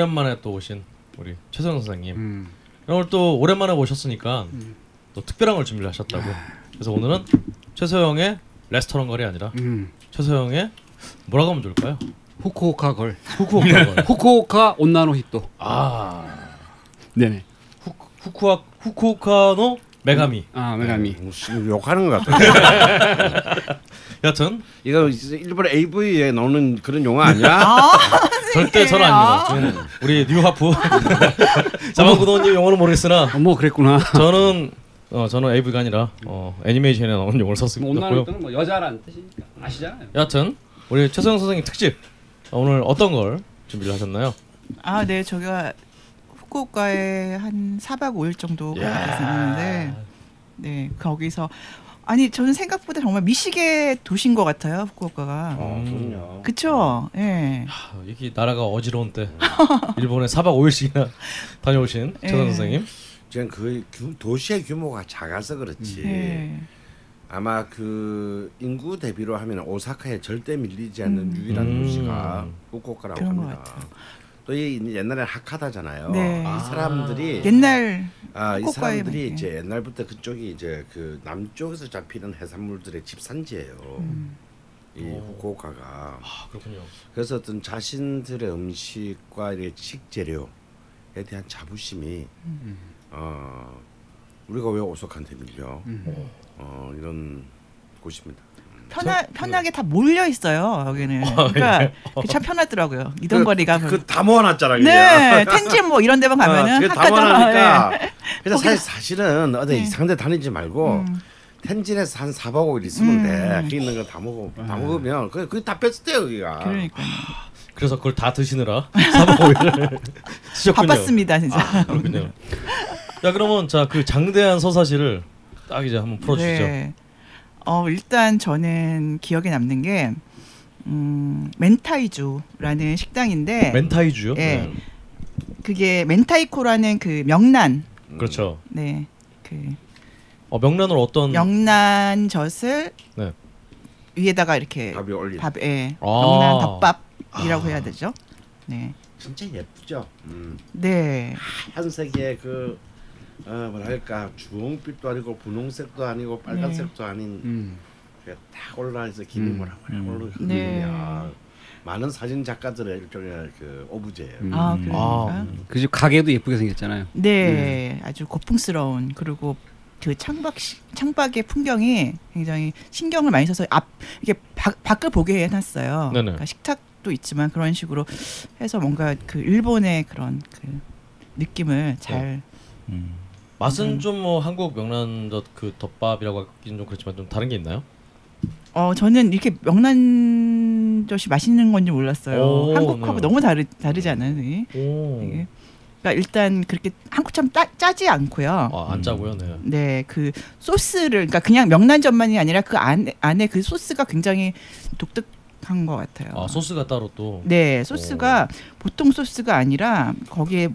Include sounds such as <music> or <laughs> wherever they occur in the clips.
오랜만에 또 오신 우리 최성 선생님. 음. 오늘 또 오랜만에 오셨으니까 또 특별한 걸 준비를 하셨다고. 그래서 오늘은 최소영의 레스토랑 걸이 아니라 음. 최소영의 뭐라고 하면 좋을까요? 후쿠오카 걸. 후쿠오카 걸. 후쿠오카 온나노 히토. 아 네네. 후, 후쿠아 후쿠오카노 메가미. 아 메가미. 무슨 욕하는 것 같아. <laughs> 여튼 이거 일본 AV에 나오는 그런 용어 아니야? <laughs> 절대 저는 아닙니다. 저는 우리 뉴하프 <laughs> 자만구도님 영어는 모르겠으나 어, 뭐 그랬구나. 저는 어 저는 AV가 아니라 어 애니메이션에 나오는 용어를 썼고요. 온나노 히토는 뭐 여자라는 뜻이니까 아시잖아요. 여하튼 우리 최소영 선생님 특집 오늘 어떤 걸 준비를 하셨나요? 아, 네, 저기가 후쿠오카에 한 4박 5일 정도 가게 됐었는데, 네, 거기서 아니 저는 생각보다 정말 미식의 도시인 것 같아요, 후쿠오카가. 어, 음. 그럼요. 그쵸? 예. 하, 이게 나라가 어지러운 때 <laughs> 일본에 4박 5일씩이나 <laughs> 다녀오신 예. 최소영 선생님. 지금 그 규- 도시의 규모가 작아서 그렇지. 예. 아마 그 인구 대비로 하면 오사카에 절대 밀리지 않는 유일한 음. 도시가 후쿠오카라고 합니다. 또이 옛날에 하카다잖아요. 네. 이 사람들이 옛날 아, 이 사람들이. 이제 옛날부터 그쪽이 이제 그 남쪽에서 잡히는 해산물들의 집산지예요. 음. 이 후쿠오카가. 아 그렇군요. 그래서 어떤 자신들의 음식과 이 식재료에 대한 자부심이 음. 어 우리가 왜 오석한테 밀려 음. 어 이런 곳입니다. 편하, 편하게 다 몰려 있어요 여기는. 아, 그러니까 그게 참 편하더라고요. 이동 거리가. 그, 그 다 모아놨잖아. 네, <laughs> 텐진 뭐 이런 데만 가면은 그게 다. 예. <laughs> 그래서 사실 사실은 어디 네. 이상한 데 다니지 말고 음. 텐진에서 한 4박 5일 있으면 음. 돼. 거기 있는 거 다 먹어 다 먹으면 그 그게 다 베스트예요 여기가. 그러니까요. 그래서 그걸 다 드시느라 4박 5일을 쓰셨군요. <laughs> 바빴습니다 진짜. 아, 그렇군요. 자 그러면 자 그 장대한 서사시를 딱 이제 한번 풀어 주시죠. 네. 어 일단 저는 기억에 남는 게 음, 멘타이주라는 식당인데 멘타이주요? 예. 네. 그게 멘타이코라는 그 명란 그렇죠. 네. 그 어, 명란을 어떤 명란 젖을 네. 위에다가 이렇게 밥이 올린. 밥, 예, 아. 명란 덮밥이라고 해야 되죠. 네, 진짜 예쁘죠. 음. 네, 한색의 그 어, 뭐랄까 주홍빛도 아니고 분홍색도 아니고 빨간색도 아닌 음. 그게 딱 올라서 김이 음. 음. 올라 네. 흐르냐. 많은 사진 작가들의 일종의 그 오브제예요. 음. 아 음. 그러니까 아, 그집 가게도 예쁘게 생겼잖아요. 네, 아주 고풍스러운 그리고 그 창밖 시- 창밖의 풍경이 굉장히 신경을 많이 써서 앞 이게 밖 밖을 보게 해놨어요. 네네. 그러니까 식탁도 있지만 그런 식으로 해서 뭔가 그 일본의 그런 그 느낌을 잘 맛은 음. 좀뭐 한국 명란젓 그 덮밥이라고 하기는 좀 그렇지만 좀 다른 게 있나요? 어 저는 이렇게 명란젓이 맛있는 건지 몰랐어요. 오, 한국하고 네. 너무 다르 다르지 않아요? 이게? 오. 이게? 그러니까 일단 그렇게 한국처럼 따, 짜지 않고요. 아, 안 짜고요. 네. 네, 그 소스를 그러니까 그냥 명란젓만이 아니라 그 안에 안에 그 소스가 굉장히 독특 한 것 같아요. 아, 소스가 따로 또 네, 소스가 보통 소스가 아니라 거기에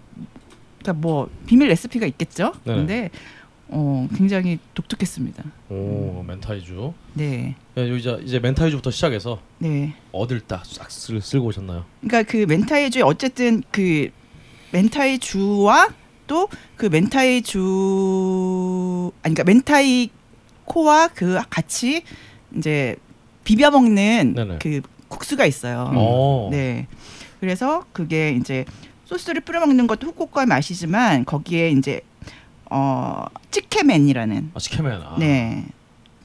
그러니까 뭐 비밀 레시피가 있겠죠. 네네. 근데 어 굉장히 독특했습니다. 오, 멘타이주. 네, 야, 요 이제 이제 멘타이주부터 시작해서 네. 어딜 딱싹 쓸고 오셨나요? 그러니까 그 멘타이주에 어쨌든 그 멘타이주와 또 그 멘타이주 아니 그러니까 멘타이 코와 그 같이 이제 비벼 먹는. 그 국수가 있어요. 어. 네. 그래서 그게 이제 소스를 뿌려 먹는 것도 후쿠오카 맛이지만 거기에 이제 어 찌케맨이라는 아, 시케맨. 아. 네.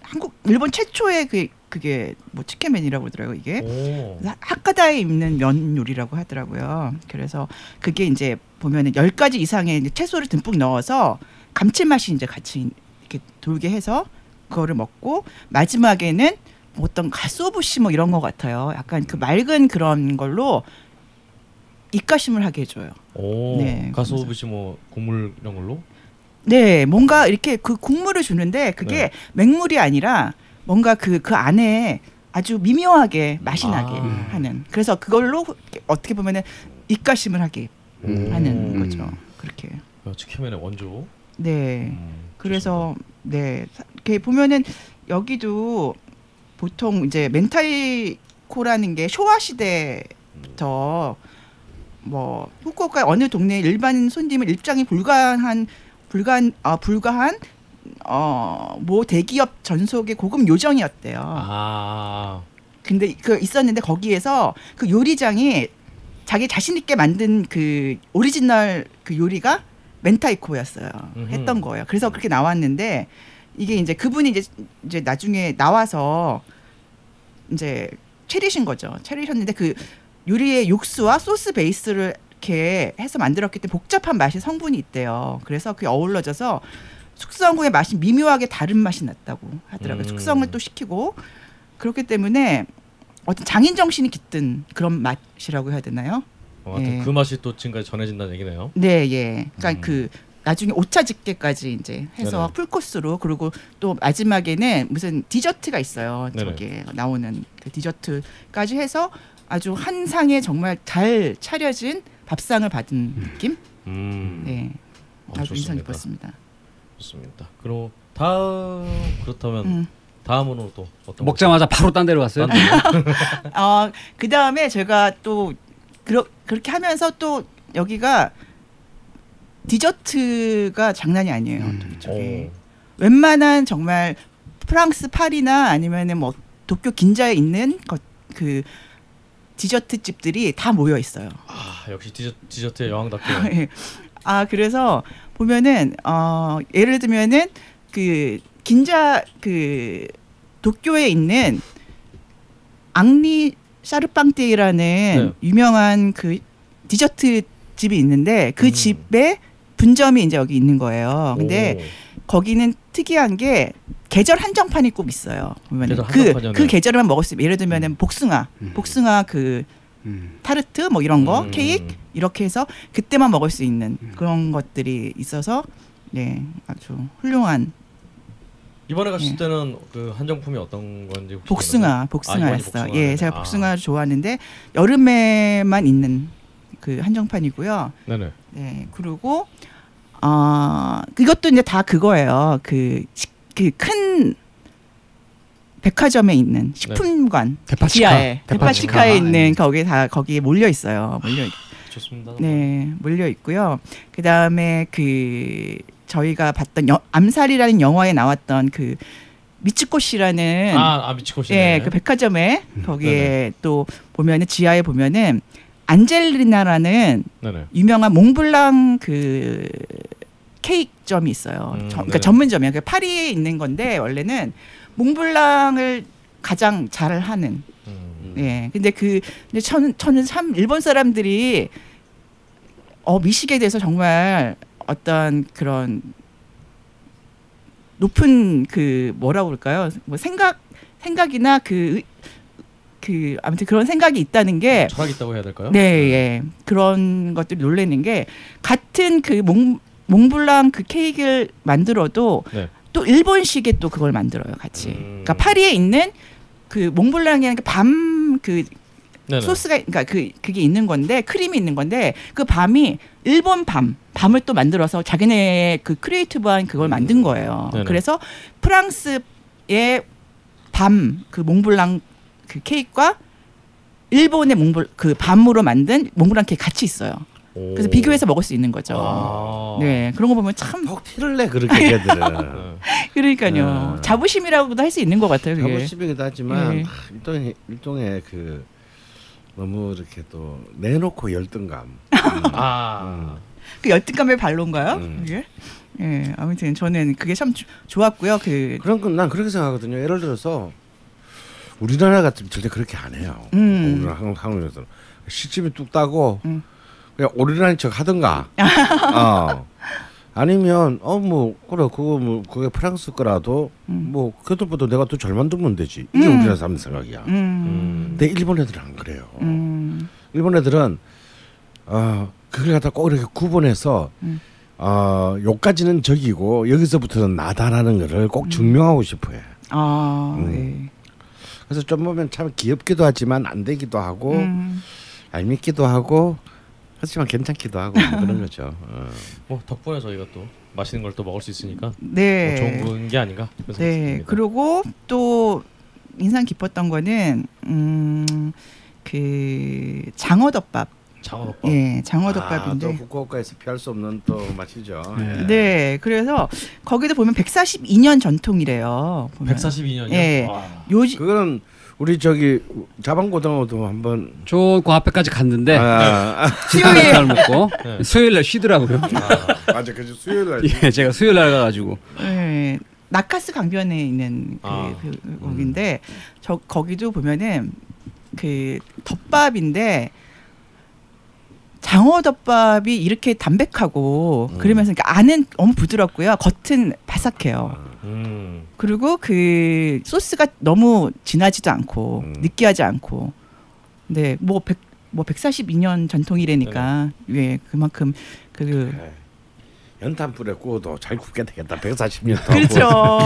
한국 일본 최초의 그 그게 뭐 찌케맨이라고 그러더라고 이게. 오. 하카다에 있는 면 요리라고 하더라고요. 그래서 그게 이제 보면은 열 가지 이상의 채소를 듬뿍 넣어서 감칠맛이 이제 같이 이렇게 돌게 해서 그거를 먹고 마지막에는 어떤 가스오부시 뭐 이런 것 같아요. 약간 그 맑은 그런 걸로 입가심을 하게 해줘요. 오. 네, 가스오부시 뭐 국물 이런 걸로? 네, 뭔가 이렇게 그 국물을 주는데 그게 네. 맹물이 아니라 뭔가 그그 안에 아주 미묘하게 맛이 아. 나게 하는. 그래서 그걸로 어떻게 보면은 입가심을 하게 음. 하는 거죠. 그렇게. 야, 치케맨의 원조. 네. 음, 그래서 네 사- 이렇게 보면은 여기도 보통 이제 멘타이코라는 게 쇼와 시대부터 뭐 후쿠오카 어느 동네 일반 손님을 입장이 불가한 불가한 아 불가한 어모 대기업 전속의 고급 요정이었대요. 아. 근데 그 있었는데 거기에서 그 요리장이 자기 자신 있게 만든 그 오리지널 그 요리가 明太子였어요. 음흠. 했던 거예요. 그래서 그렇게 나왔는데 이게 이제 그분이 이제 이제 나중에 나와서 이제 차리신 거죠. 차리셨는데 그 요리의 육수와 소스 베이스를 이렇게 해서 만들었기 때문에 복잡한 맛이 성분이 있대요. 그래서 그게 어우러져서 숙성후의 맛이 미묘하게 다른 맛이 났다고 하더라고요. 음. 숙성을 또 시키고 그렇기 때문에 어떤 장인 정신이 깃든 그런 맛이라고 해야 되나요? 어, 예. 그 맛이 또 지금까지 전해진다는 얘기네요. 네, 예. 그러니까 음. 그 나중에 오차 집게까지 이제 해서 네네. 풀 코스로 그리고 또 마지막에는 무슨 디저트가 있어요. 네네. 저게 나오는 그 디저트까지 해서 아주 한 상에 정말 잘 차려진 밥상을 받은 느낌. 음. 네, 어, 아주 인상 좋습니다. 깊었습니다. 좋습니다. 그럼 다음 그렇다면 음. 다음으로 또 어떤 먹자마자 바로 딴 데로 갔어요. <laughs> 어, 그 다음에 제가 또 그러, 그렇게 하면서 또 여기가 디저트가 장난이 아니에요. 음. 웬만한 정말 프랑스 파리나 아니면은 뭐 도쿄 긴자에 있는 것, 그 디저트 집들이 다 모여 있어요. 아 역시 디저, 디저트의 여왕답게 <laughs> 예. 아 그래서 보면은 어 예를 들면은 그 긴자 그 도쿄에 있는 앙리 샤르빵떼이라는 네. 유명한 그 디저트 집이 있는데 그 음. 집에 분점이 이제 여기 있는 거예요. 근데 거기는 특이한 게 계절 한정판이 꼭 있어요. 보면 그? 그 계절에만 먹을 수 있어요. 예를 들면은 복숭아, 음. 복숭아 그 음. 타르트 뭐 이런 거, 음. 케이크 이렇게 해서 그때만 먹을 수 있는 음. 그런 것들이 있어서 네 아주 훌륭한 이번에 갔을 예. 때는 그 한정품이 어떤 건지 복숭아? 아, 복숭아였어. 이번이 예. 제가 아. 복숭아를 좋아하는데 여름에만 있는 그 한정판이고요. 네네. 네, 그리고 어 이것도 이제 다 그거예요. 그 그 큰 백화점에 있는 식품관 데파시카. 지하에 데파시카. 데파시카에 네. 있는 거기 다 거기에 몰려 있어요. 몰려 있, 좋습니다. 네 몰려 있고요. 그 다음에 그 저희가 봤던 여, 암살이라는 영화에 나왔던 그 미츠코 씨라는 아, 아 미치코시네. 예, 그 백화점에 음, 거기에 또 보면은 지하에 보면은 안젤리나라는 네네. 유명한 몽블랑 그 케이크점이 있어요. 음, 저-. 그러니까 전문점이에요. 그 파리에 있는 건데 원래는 몽블랑을 가장 잘 하는. 음. 예. 근데 그 근데 저는 저는 참 일본 사람들이 어 미식에 대해서 정말 어떤 그런 높은 그 뭐라고 그럴까요? 뭐 생각 생각이나 그 그 아무튼 그런 생각이 있다는 게 철학 있다고 해야 될까요? 네, 예. 그런 것들이 놀라는 게 같은 그 몽, 몽블랑 그 케이크를 만들어도 네. 또 일본식의 또 그걸 만들어요, 같이. 음. 그러니까 파리에 있는 그 몽블랑이라는 밤그 네네. 소스가 그러니까 그 그게 있는 건데 크림이 있는 건데 그 밤이 일본 밤 밤을 또 만들어서 자기네 그 creative한 그걸 만든 거예요. 네네. 그래서 프랑스의 밤 그 몽블랑 그 케이크와 일본의 몽블 그 밤으로 만든 몽블랑 케이크 같이 있어요. 오. 그래서 비교해서 먹을 수 있는 거죠. 아. 네 그런 거 보면 참혹 티를 내 그렇게 걔들은. 네. <laughs> 그러니까요 네. 자부심이라고도 할 수 있는 것 같아요. 그게. 자부심이기도 하지만 예. 아, 일종의 일종의 그 너무 이렇게 또 내놓고 열등감. 음. 아. 그 열등감의 발로인가요? 음. 그게? 예, 아무튼 저는 그게 참 조- 좋았고요. 그 그런 건 난 그렇게 생각하거든요. 예를 들어서 우리나라 같으면 절대 그렇게 안 해요. 음. 우리나라 한국 한국에서는 시집이 뚝 따고 음. 그냥 오리라는 척 하든가. <laughs> 어. 아니면 어 뭐 그래 그거 뭐 그게 프랑스 거라도 음. 뭐 그것보다 내가 더 잘 만들면 되지. 이게 음. 우리나라 사람 생각이야. 음. 근데 일본 애들은 안 그래요. 음. 일본 애들은 어 그걸 갖다 꼭 이렇게 구분해서 음. 어 요까지는 적이고 여기서부터는 나다라는 거를 꼭 증명하고 싶어해. 아, 음. 네. 그래서 좀 보면 참 귀엽기도 하지만 안 되기도 하고 음. 얄밉기도 하고 하지만 괜찮기도 하고 뭐 그런 거죠. 어. 뭐 덕분에 저희가 또 맛있는 걸 또 먹을 수 있으니까 네. 뭐 좋은 건게 아닌가. 네. 그리고 또 인상 깊었던 거는 음, 그 장어덮밥. 장어덮밥. 예, 아, 장어덮밥인데. 또 후쿠오카에서 피할 수 없는 또 맛이죠. 네. 예. 네, 그래서 거기도 보면 142년 전통이래요. 보면. 142년이요. 예. 요지 그거는 우리 저기 자방고등어도 한번 저그 앞에까지 갔는데 아, <laughs> 아, 식당에서 잘 먹고 네. 수요일 날 쉬더라고요. 맞아, 그죠 수요일 날. <laughs> 예, 제가 수요일 날 가가지고 예, 나카스 강변에 있는 그, 아. 그 거기인데 저 거기도 보면은 그 덮밥인데 장어덮밥이 이렇게 담백하고 음. 그러면서 그러니까 안은 너무 부드럽고요 겉은 바삭해요. 음. 그리고 그 소스가 너무 진하지도 않고 음. 느끼하지 않고 근데 뭐 100, 뭐 142년 전통이라니까 예 그만큼 그 네. 연탄 불에 구워도 잘 굽게 되겠다. 140년 더. 그렇죠.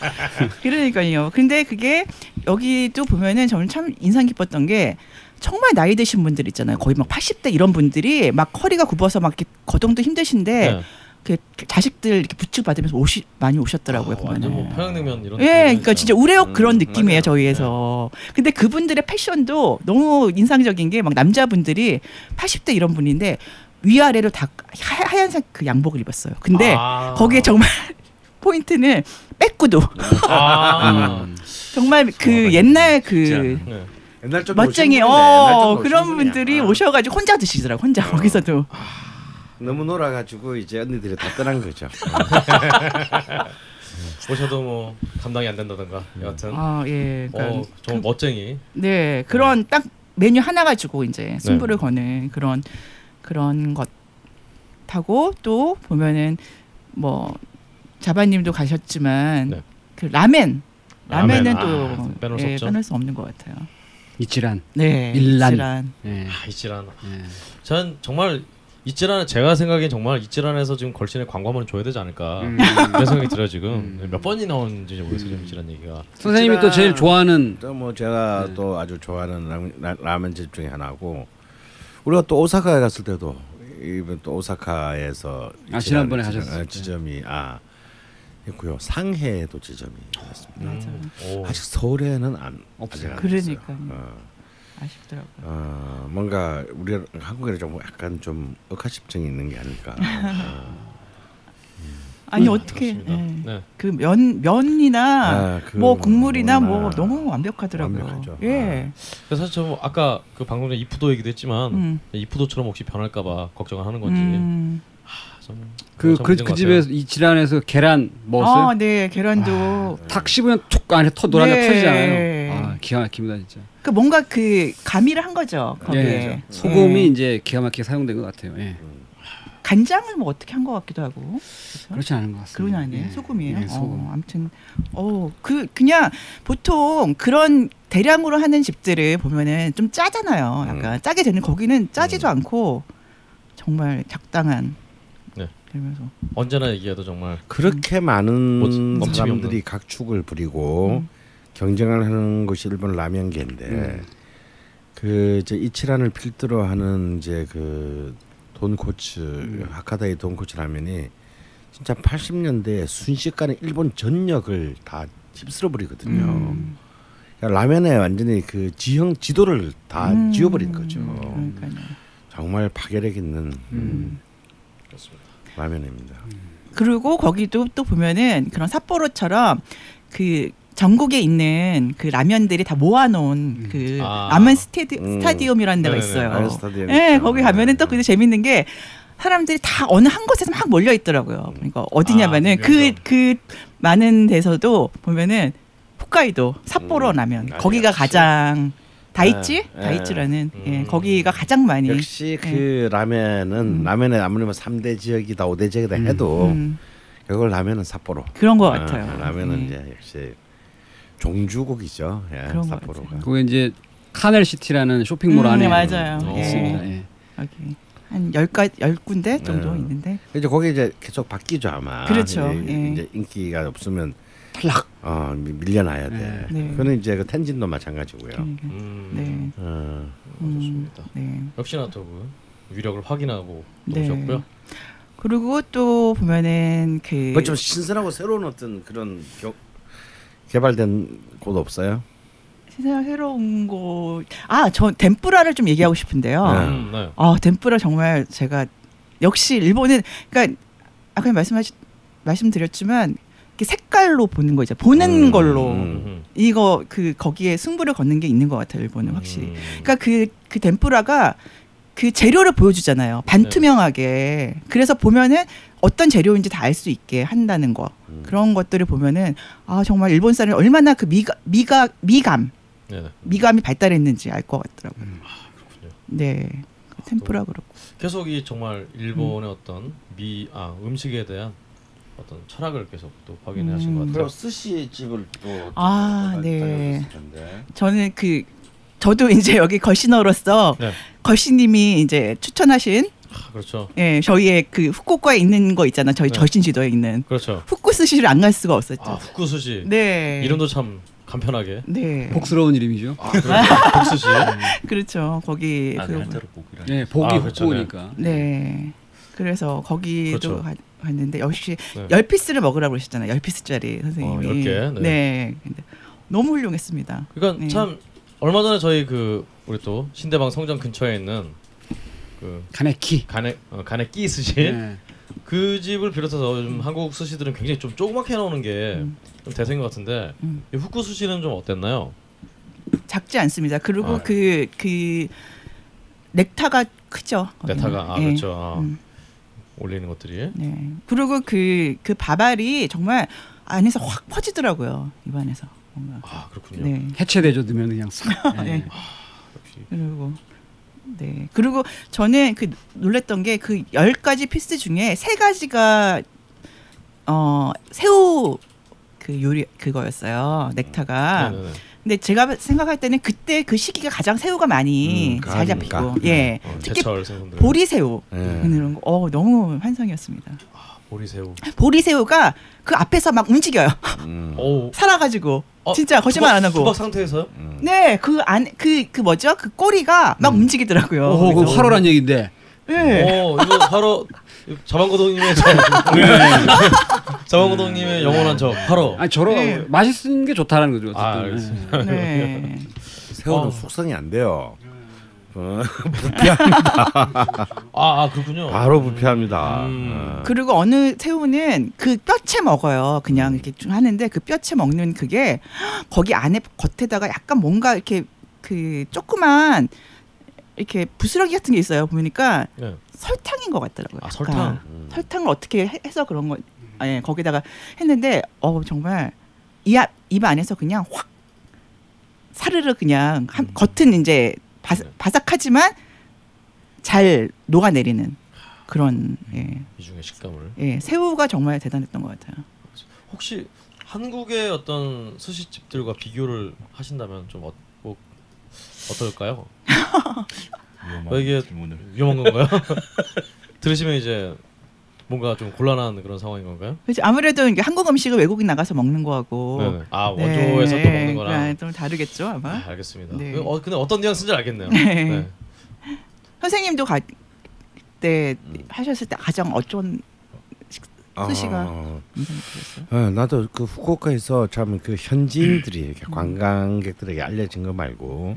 <laughs> 그러니까요. 근데 그게 여기도 보면은 저는 참 인상 깊었던 게 정말 나이 드신 분들 있잖아요. 거의 막 80대 이런 분들이 막 허리가 굽어서 막 이렇게 거동도 힘드신데 네. 그 자식들 이렇게 부축 받으면서 오시 많이 오셨더라고요. 아, 완전 뭐 보면은. 평양냉면 이런. 예, 그러니까 진짜 우레옥 음, 그런 느낌이에요 맞아요. 저희에서. 근데 그분들의 패션도 너무 인상적인 게 막 남자분들이 80대 이런 분인데 위아래로 다 하, 하얀색 그 양복을 입었어요. 근데 아. 거기에 정말 <laughs> 포인트는 빼꾸도 아. <laughs> 음. 정말 그 옛날 그 네. 옛날 좀 멋쟁이 어 그런 분들이 아. 오셔가지고 혼자 드시더라고 혼자 어. 거기서도 너무 놀아가지고 이제 언니들이 다 떠난 거죠. <laughs> 오셔도 뭐 감당이 안 된다든가 여하튼 아예 어 정말 멋쟁이 네 그런 딱 메뉴 하나 가지고 이제 승부를 거는 그런 그런 것 하고 또 보면은 뭐 자바님도 가셨지만 네. 그 라멘 라멘은 라멘, 또 아, 빼놓을 수 예. 빼놓을 수 없는 것 같아요. 이치란. 네, 일란. 일란. 예. 아 이질한 예. 전 정말 이질한 제가 생각엔 정말 이질한에서 지금 걸신에 광고 한번 줘야 되지 않을까 음. 그런 생각이 들어요 지금 음. 몇 번이 나오는지 모르겠어요 지금 이질한 얘기가 선생님이 또 제일 좋아하는 또 뭐 제가 네. 또 아주 좋아하는 라면집 중에 하나고 우리가 또 오사카에 갔을 때도 이번 또 오사카에서 아, 지난번에 때. 지점이 아 있고요 상해에도 지점이 있습니다. 음. 오. 아직 서울에는 안 없어요. 있어요. 어, 아쉽더라고요. 어, 뭔가 우리 한국에 좀 약간 좀 억하심증이 있는 게 아닐까. <laughs> 어. 아니 음, 어떻게 그렇습니다. 네. 그면 면이나 아, 그 뭐 국물이나 뭐 너무 완벽하더라고요. 완벽하죠. 예. 그래서 사실 저 아까 그 방금 전에 이푸도 얘기도 했지만 음. 이푸도처럼 혹시 변할까봐 걱정을 하는 건지 음. 아, 좀그참그그것 집에서 이치란에서 계란 먹었어요? 아, 네 계란도 탁 씹으면 툭 안에 터 노란 데 네. 터지잖아요. 아 기가 막힙니다 진짜. 그 뭔가 그 가미를 한 거죠 거기에 예. 소금이 예. 이제 기가 막히게 사용된 것 같아요. 예. 간장을 뭐 어떻게 한 것 같기도 하고 그렇지 않은 것 같습니다. 아니에요 예. 소금이에요. 예, 소금. 어, 아무튼 어그 그냥 보통 그런 대량으로 하는 집들을 보면은 좀 짜잖아요. 약간 짜게 되는 거기는 짜지도 않고 정말 적당한. 네. 그러면서 언제나 얘기해도 정말 그렇게 많은 뭐, 사람들이. 각축을 부리고 음. 경쟁을 하는 것이 일본 라면계인데 음. 그 이제 이치란을 필두로 하는 이제 그 돈코츠 음. 하카다의 돈코츠 라면이 진짜 80년대에 순식간에 일본 전역을 다 휩쓸어 버리거든요. 음. 그러니까 라면에 완전히 그 지형 지도를 다 음. 지워버린 거죠. 그러니까요. 정말 파괴력 있는 음. 라면입니다. 그리고 거기도 또 보면은 그런 삿포로처럼 그 전국에 있는 그 라면들이 다 모아놓은 그 아. 라면 스테디, 음. 스타디움이라는 데가. 있어요. 예, 있죠. 거기 가면은 또 네. 근데 재밌는 게 사람들이 다 어느 한 곳에서 막 몰려 있더라고요. 그러니까 어디냐면은 아, 그. 그 많은 데서도 보면은 홋카이도 삿포로 음, 라면 맞아요. 거기가 가장 다이치 네, 다이치라는 네. 예, 음. 거기가 가장 많이 역시 그 라면은 라면에 아무리 뭐 3대 지역이다 5대 지역이다 해도 음, 결국 라면은 삿포로. 그런 것 아, 같아요. 라면은 예. 이제 역시 종주국이죠. 예, 삿포로가. 같아요. 그게 이제 카넬 시티라는 쇼핑몰 음, 안에 맞아요. 예. 있습니다. 예. 여기 한 열가 열 군데 정도 네. 있는데 이제 거기 이제 계속 바뀌죠 아마. 그렇죠. 이제, 예. 이제 인기가 없으면 탈락. 어 미- 밀려나야 돼. 네. 그는 이제 그 텐진도 마찬가지고요. 그러니까. 음. 네. 어, 음, 좋습니다. 네. 역시나 또그 위력을 확인하고 네. 오셨고요. 그리고 또 보면은 그뭐좀 신선하고 새로운 어떤 그런 겨, 개발된 곳 없어요? 세상 새로운 거. 아, 저 덴뿌라를 좀 얘기하고 싶은데요. 네. 음, 네. 아, 덴뿌라 정말 제가 역시 일본은 그러니까 아까 말씀하시 말씀드렸지만 색깔로 보는 거 이제 보는 음, 걸로 음. 음. 이거 그 거기에 승부를 걷는 게 있는 것 같아요 일본은 확실히. 음. 그러니까 그그 덴뿌라가 그 재료를 보여주잖아요 반투명하게. 그래서 보면은 어떤 재료인지 다 알 수 있게 한다는 거 음. 그런 것들을 보면은 아 정말 일본 사람이 얼마나 그 미가 미가 미감 네, 네. 미감이 발달했는지 알 것 같더라고요. 그렇군요. 네. 그 템프라 그렇고. 계속 이 정말 일본의 어떤 미 아 음식에 대한 어떤 철학을 계속 또 확인해 하신 것 음. 같아요. 스시 집을 또 아, 다- 네. 저는 그 저도 <laughs> 이제 여기 걸신어로서 네. 걸신님이 이제 추천하신 아, 그렇죠. 예 저희의 그 후쿠오카에 있는 거 있잖아 저희 네. 걸신지도에 있는 그렇죠. 후쿠 스시를 안 갈 수가 없었죠. 아 후쿠 스시 네. 이름도 참 간편하게. 네. 복스러운 이름이죠. 아, 그렇죠. <laughs> 복스시. 그렇죠. 거기 아, 그 네. 네, 복이 아, 그렇죠, 후쿠오카니까. 네. 그래서 거기도 그렇죠. 가, 갔는데 역시 네. 열 piece를 먹으라고 그러셨잖아요. 열 piece짜리 선생님이. 어, 개, 네. 네. 근데 너무 훌륭했습니다. 그러니까 네. 참 얼마 전에 저희 그 우리 또 신대방 성장 근처에 있는 그 가네키. 간에 어, 간에 끼 스시 네. 그 집을 비롯해서 요즘 한국 스시들은 굉장히 좀 조그맣게 나오는 게좀 음. 대세인 것 같은데 음. 이 후쿠 스시는 좀 어땠나요? 작지 않습니다. 그리고 아. 그, 그, 넥타가 크죠. 거기는. 네타가 아 예. 그렇죠. 아, 음, 올리는 것들이 네. 그리고 그, 그 밥알이 정말 안에서 확 퍼지더라고요. 입안에서. 뭔가. 아 그렇군요. 네. 해체되죠 넣으면 그냥 싹. <laughs> 네. 역시 그리고 네. 그리고 저는 그 놀랬던 게 그 열 가지 피스 중에 세 가지가 어 새우 그 요리 그거였어요. 넥타가. 네 네 네. 근데 제가 생각할 때는 그때 그 시기가 가장 새우가 많이 음, 잘. 잡히고 예. 어, 특히. 보리새우 네. 이런 거. 어, 너무 환상이었습니다. 보리새우. 보리새우가 그 앞에서 막 움직여요. 음. 오. 살아가지고 어, 진짜 거짓말 안 하고. 수박 상태에서요? 음. 네, 그 안 그 그 뭐죠? 그 꼬리가 막 움직이더라고요. 오, 그. 활활한 얘기인데. 네. 어 이거 바로 자방고동님의 저 <laughs> <laughs> 자방고동님의 영원한 저 바로 아니 저런 네. 맛있는 게 좋다라는 거죠. 아, 어쨌든. 알겠습니다. 네. 새우는 어. 숙성이 안 돼요. 어, <laughs> 아, 아 그렇군요. 바로 부패합니다. 음. 어. 그리고 어느 새우는 그 뼈채 먹어요. 그냥 이렇게 좀 하는데 그 뼈채 먹는 그게 거기 안에 겉에다가 약간 뭔가 이렇게 그 조그만 이렇게 부스러기 같은 게 있어요. 보니까 네. 설탕인 것 같더라고요. 아. 설탕. 음. 설탕을 어떻게 해- 해서 그런 거, 예, 거기다가 했는데, 어 정말 이입 안에서 그냥 확 사르르 그냥 한, 음. 겉은 이제 바삭, 네. 바삭하지만 잘 녹아내리는 그런 예, 이 중에 식감을. 예, 새우가 정말 대단했던 것 같아요. 혹시 한국의 어떤 스시집들과 비교를 하신다면 좀 어, 뭐, 어떨까요? <laughs> 위험한 어, 이게 질문을. 위험한 건가요? <laughs> <laughs> 들으시면 이제 뭔가 좀 곤란한 그런 상황인 건가요? 그렇죠. 아무래도 이게 한국 음식을 외국인 나가서 먹는 거하고 네네. 아 네, 원조에서 또 먹는 거랑. 네, 좀 다르겠죠 아마. 아, 알겠습니다. 네. 그, 어, 근데 어떤 뉘앙스인지 알겠네요. 네. 네. 선생님도 가, 그때 음. 하셨을 때 가장 어쩐 스시가 어, 나도 그 후쿠오카에서 참 그 현지인들이 음. 관광객들에게 알려진 거 말고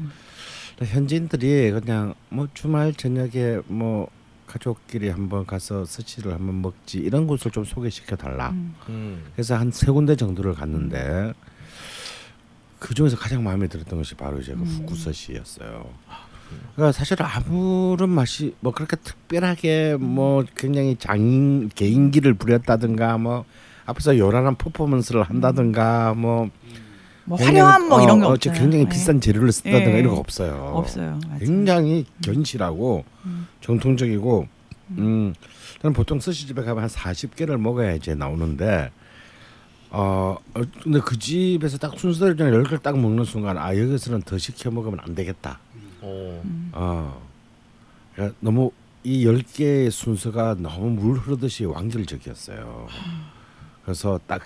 현지인들이 그냥 뭐 주말 저녁에 뭐 가족끼리 한번 가서 스시를 한번 먹지 이런 곳을 좀 소개시켜 달라. 음. 음. 그래서 한 세 군데 정도를 갔는데 그 중에서 가장 마음에 들었던 것이 바로 이제 그 음. 후쿠스시였어요. 그러니까 사실 아무런 맛이 뭐 그렇게 특별하게 뭐 굉장히 장 개인기를 부렸다든가 뭐 앞에서 요란한 퍼포먼스를 한다든가 뭐 뭐 화려한 뭐 이런 거 어, 없잖아요. 굉장히 네. 비싼 재료를 쓴다든가 예. 이런 거 없어요. 없어요. 맞아요. 굉장히 견실하고 음. 정통적이고 음 저는 보통 스시집에 가면 한 40개를 먹어야 이제 나오는데 어 어, 근데 그 집에서 딱 순서대로 그냥 10개를 딱 먹는 순간 아 여기서는 더 시켜 먹으면 안 되겠다. 어. 어. 그러니까 너무 이 10개의 순서가 너무 물 흐르듯이 완결적이었어요. 그래서 딱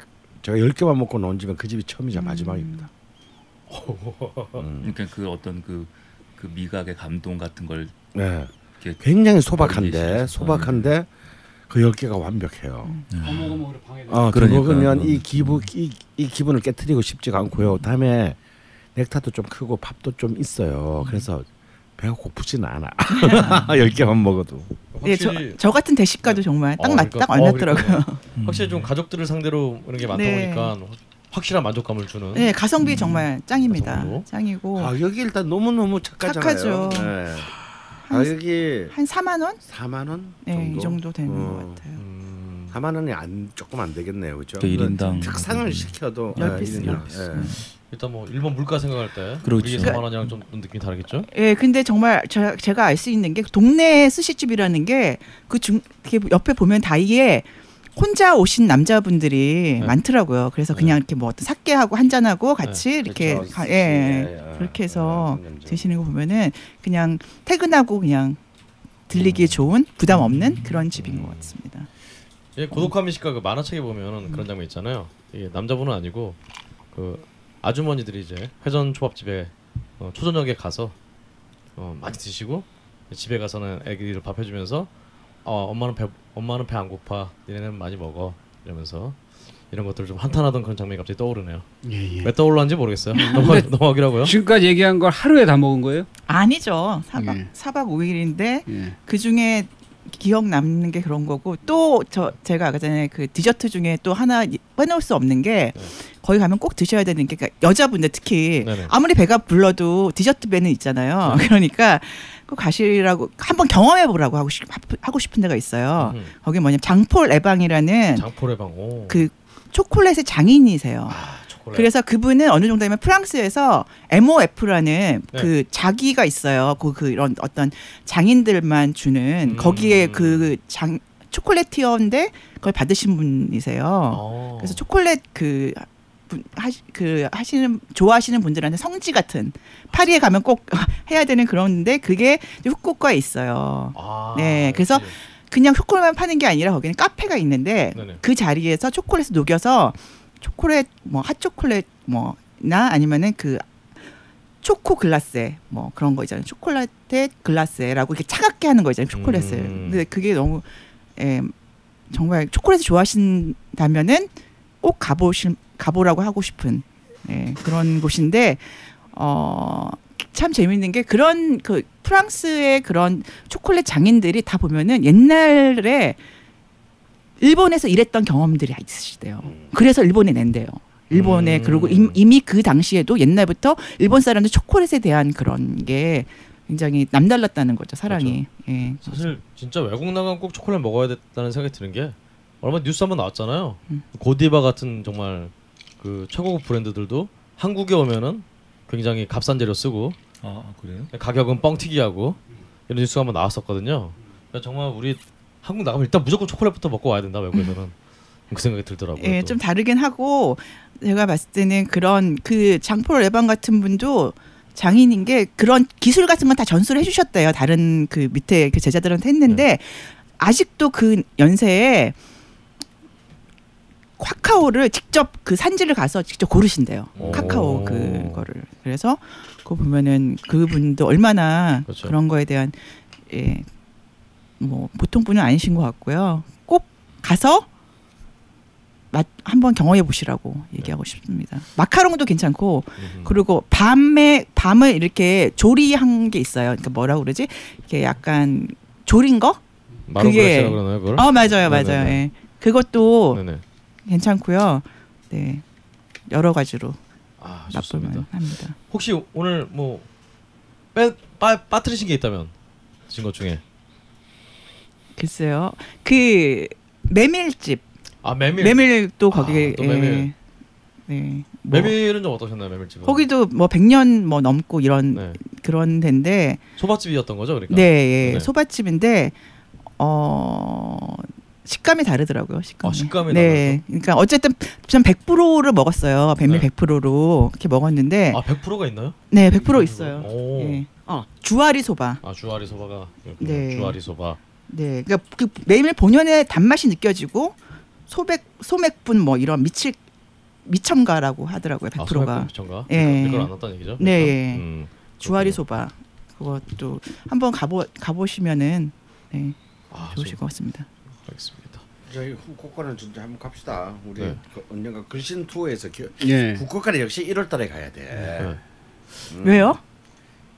제가 10개만 먹고 나온 집은 그 집이 처음이자 마지막입니다. <laughs> 음. 그러니까 그 어떤 그, 그 미각의 감동 같은 걸 네. 이렇게 굉장히 소박한데 예시죠. 소박한데 그 10개가 완벽해요. 어머어머로 방해. 어, 그 그러니까요. 먹으면 이 기분 이, 이 기분을 깨뜨리고 싶지가 않고요. 다음에 넥타도 좀 크고 밥도 좀 있어요. 그래서 배가 고프지는 않아. <laughs> 열 개만 먹어도. 예, 저, 저 같은 대식가도 정말 딱 어, 맞, 그러니까- 딱 어, 얼마더라고요. 그러니까요. <laughs> 확실히 좀 가족들을 상대로 이런 게 많다 네. 보니까 확실한 만족감을 주는. 네, 가성비 정말 짱입니다. 가성비로. 짱이고 가격이 일단 너무 너무 착하잖아요. 착하죠. 네. 가격이 한 4만 원? 4만 원 네, 정도. 이 정도 되는 어. 것 같아요. 음, 4만 원이 안 조금 안 되겠네요, 그렇죠? 그 일인당 특상을 시켜도 열 네, piece. 일인당. 예. 일단 뭐 일본 물가 생각할 때 그렇죠. 우리 4만 원이랑 좀 느낌이 다르겠죠? 예, 근데 정말 저, 제가 알 수 있는 게 동네 스시집이라는 게 그중 이렇게 옆에 보면 다이에 혼자 오신 남자분들이 네. 많더라고요. 그래서 그냥 이렇게 뭐 어떤 사케하고 한 잔하고 같이 네, 이렇게 그렇죠. 가, 스시, 예, 예, 그렇게 해서 예, 예, 드시는 거 보면은 그냥 퇴근하고 그냥 들리기 좋은 부담 없는 그런 집인 것 같습니다. 예, 고독한 미식가 그 만화책에 보면은 그런 장면 있잖아요. 이게 남자분은 아니고 그 아주머니들이 이제 회전 초밥집에 어, 초저녁에 가서 어, 많이 드시고 집에 가서는 애기를 밥 해주면서 어, 엄마는 배 엄마는 배 안 고파 니네는 많이 먹어 이러면서 이런 것들 좀 한탄하던 그런 장면이 갑자기 떠오르네요. 예, 예. 왜 떠올랐는지 모르겠어요. 넘어 넘어가기라고요. 지금까지 얘기한 걸 하루에 다 먹은 거예요? 아니죠. 사박 예. 사박 5일인데 예. 그 중에 기억 남는 게 그런 거고 또 저 제가 아까 전에 그 디저트 중에 또 하나 이- 빼놓을 수 없는 게 네. 거기 가면 꼭 드셔야 되는 게 그러니까 여자분들 특히 네네. 아무리 배가 불러도 디저트 배는 있잖아요. <laughs> 그러니까 꼭 가시라고 한번 경험해 보라고 하고 싶 하고 싶은 데가 있어요. 음, 거기 뭐냐면 장폴 에방이라는 장포레 방. 오. 그 초콜릿의 장인이세요. 아. 그래서 그분은 어느 정도 되면 프랑스에서 MOF라는 네. 그 자기가 있어요. 그 그런 어떤 장인들만 주는 음. 거기에 그 장 초콜릿티어인데 그걸 받으신 분이세요. 어. 그래서 초콜릿 그 분, 하시, 그 하시는 좋아하시는 분들한테 성지 같은 파리에 가면 꼭 <laughs> 해야 되는 그런데 그게 후쿠오카에 있어요. 아, 네, 그래서 역시. 그냥 초콜릿만 파는 게 아니라 거기는 카페가 있는데 네네. 그 자리에서 초콜릿을 녹여서 초콜릿 뭐 핫초콜릿 뭐나 아니면은 그 초코 글라스에 뭐 그런 거 있잖아요. 초콜릿의 글라스에라고 이렇게 차갑게 하는 거 있잖아요. 초콜릿을. 음. 근데 그게 너무 예, 정말 초콜릿을 좋아하신다면은 꼭 가보실 가보라고 하고 싶은 예, 그런 곳인데 어. 참 재밌는 게 그런 그 프랑스의 그런 초콜릿 장인들이 다 보면은 옛날에 일본에서 일했던 경험들이 있으시대요. 그래서 일본에 낸대요. 일본에 음. 그리고 임- 이미 그 당시에도 옛날부터 일본 사람들 초콜릿에 대한 그런 게 굉장히 남달랐다는 거죠 사랑이. 예. 사실 진짜 외국 나가면 꼭 초콜릿 먹어야 됐다는 생각이 드는 게 얼마 뉴스 한번 나왔잖아요. 음. 고디바 같은 정말 그 최고급 브랜드들도 한국에 오면은 굉장히 값싼 재료 쓰고 아 그래요? 가격은 뻥튀기하고 이런 뉴스가 한번 나왔었거든요. 그러니까 정말 우리 한국 나가면 일단 무조건 초콜릿부터 먹고 와야 된다 외국에서는 그 생각이 들더라고요. 예, 또. 좀 다르긴 하고 제가 봤을 때는 그런 그 장폴 레방 같은 분도 장인인 게 그런 기술 같은 건 다 전수를 해주셨대요. 다른 그 밑에 그 제자들한테 했는데 아직도 그 연세에 카카오를 직접 그 산지를 가서 직접 고르신대요. 오. 카카오 그거를 그래서 그거 보면은 그분도 얼마나 그렇죠. 그런 거에 대한 예, 뭐 보통 분은 아니신 것 같고요. 꼭 가서 맛 한번 경험해 보시라고 얘기하고 싶습니다. 마카롱도 괜찮고 음흠. 그리고 밤에 밤을 이렇게 조리한 게 있어요. 그러니까 뭐라고 그러지? 이렇게 약간 조린 거? 그게- 그러나요? 어 맞아요, 맞아요. 네네네. 예. 그것도 네네. 괜찮고요. 네 여러 가지로 아. 맛보면 합니다. 혹시 오늘 뭐 빼, 빠, 빠뜨리신 게 있다면 드신 것 중에 글쎄요, 그 메밀집 아 메밀 메밀도 아, 거기에 또 메밀. 예. 네. 뭐 메밀은 좀 어떠셨나요 메밀집은? 거기도 뭐 100년 뭐 넘고 이런 네. 그런 데인데 소밥집이었던 거죠 그러니까. 네, 예. 네. 소밭집인데 어 식감이 다르더라고요. 식감이. 아, 식감이 네. 그러니까 어쨌든 전 100%를 먹었어요. 메밀 네. 100%로 이렇게 먹었는데 아 100%가 있나요? 네, 100% 있어요. 오. 예. 어, 주아리 소바. 아 주아리 소바가. 네. 주아리 소바. 네. 그러니까 그 메밀 본연의 단맛이 느껴지고 소백 소맥분 뭐 이런 미칠 미첨가라고 하더라고요. 100%가. 아, 미천가? 예. 이걸 안 넣었다는 얘기죠? 네. 그러니까? 음, 주아리. 소바. 그것도 한번 가보 가보시면은 네, 아, 좋으실 좀 것 같습니다. 알겠습니다. 저희 후쿠오카는 진짜 한번 갑시다. 우리 네. 그 언젠가 글신 투어에서 기... 예. 후쿠오카는 역시 1월달에 가야 돼. 네. 왜요?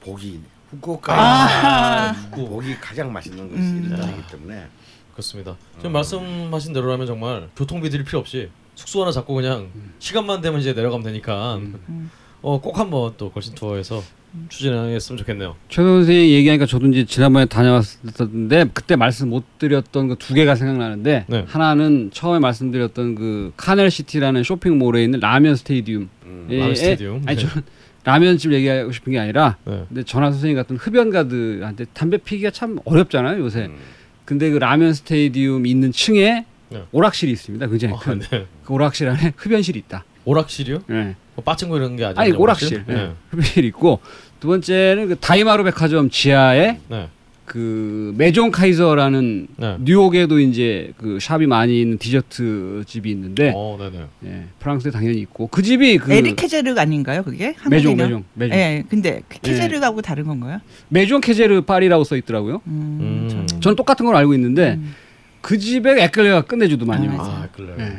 고기 후쿠오카 아. 고기 가장 맛있는 것이 음. 땅이기 때문에 그렇습니다. 지금 말씀하신 대로라면 정말 교통비 들일 필요 없이 숙소 하나 잡고 그냥 시간만 되면 이제 내려가면 되니까 음. 어, 꼭 한번 또 걸신 투어에서 추진했으면 좋겠네요. 최 선생이 얘기하니까 저도 이제 지난번에 다녀왔었는데 그때 말씀 못 드렸던 그 두 개가 생각나는데 네. 하나는 처음에 말씀드렸던 그 캐널 시티라는 쇼핑몰에 있는 라면 스테디움. 음. 예, 라면 예. 스테디움. 아니 네. 저는 라면집 얘기하고 싶은 게 아니라 네. 근데 전화 선생님 같은 흡연가들한테 담배 피기가 참 어렵잖아요 요새. 음. 근데 그 라면 스테디움 있는 층에 네. 오락실이 있습니다. 굉장히 아, 큰. 네. 그 오락실 안에 흡연실이 있다. 오락실이요? 예. 뭐 빠찡코 이런 게 아니라 아니 오락실. 예. 흡연실 있고 두 번째는 그 다이마루 백화점 지하에 네. 그 Maison Kayser라는 네. 뉴욕에도 이제 그 샵이 많이 있는 디저트 집이 있는데 어, 네네. 예, 프랑스에 당연히 있고 그 집이 그 Éric Kayser 아닌가요, 그게? Maison? Maison Maison 예, 근데 그 Kayser하고 다른 건가요? Maison Kayser Paris라고 써 있더라고요. 음, 음. 저는- 똑같은 걸 알고 있는데 음. 그 집에 éclair가 끝내주더만요. 아, 맞아요. 아. 예.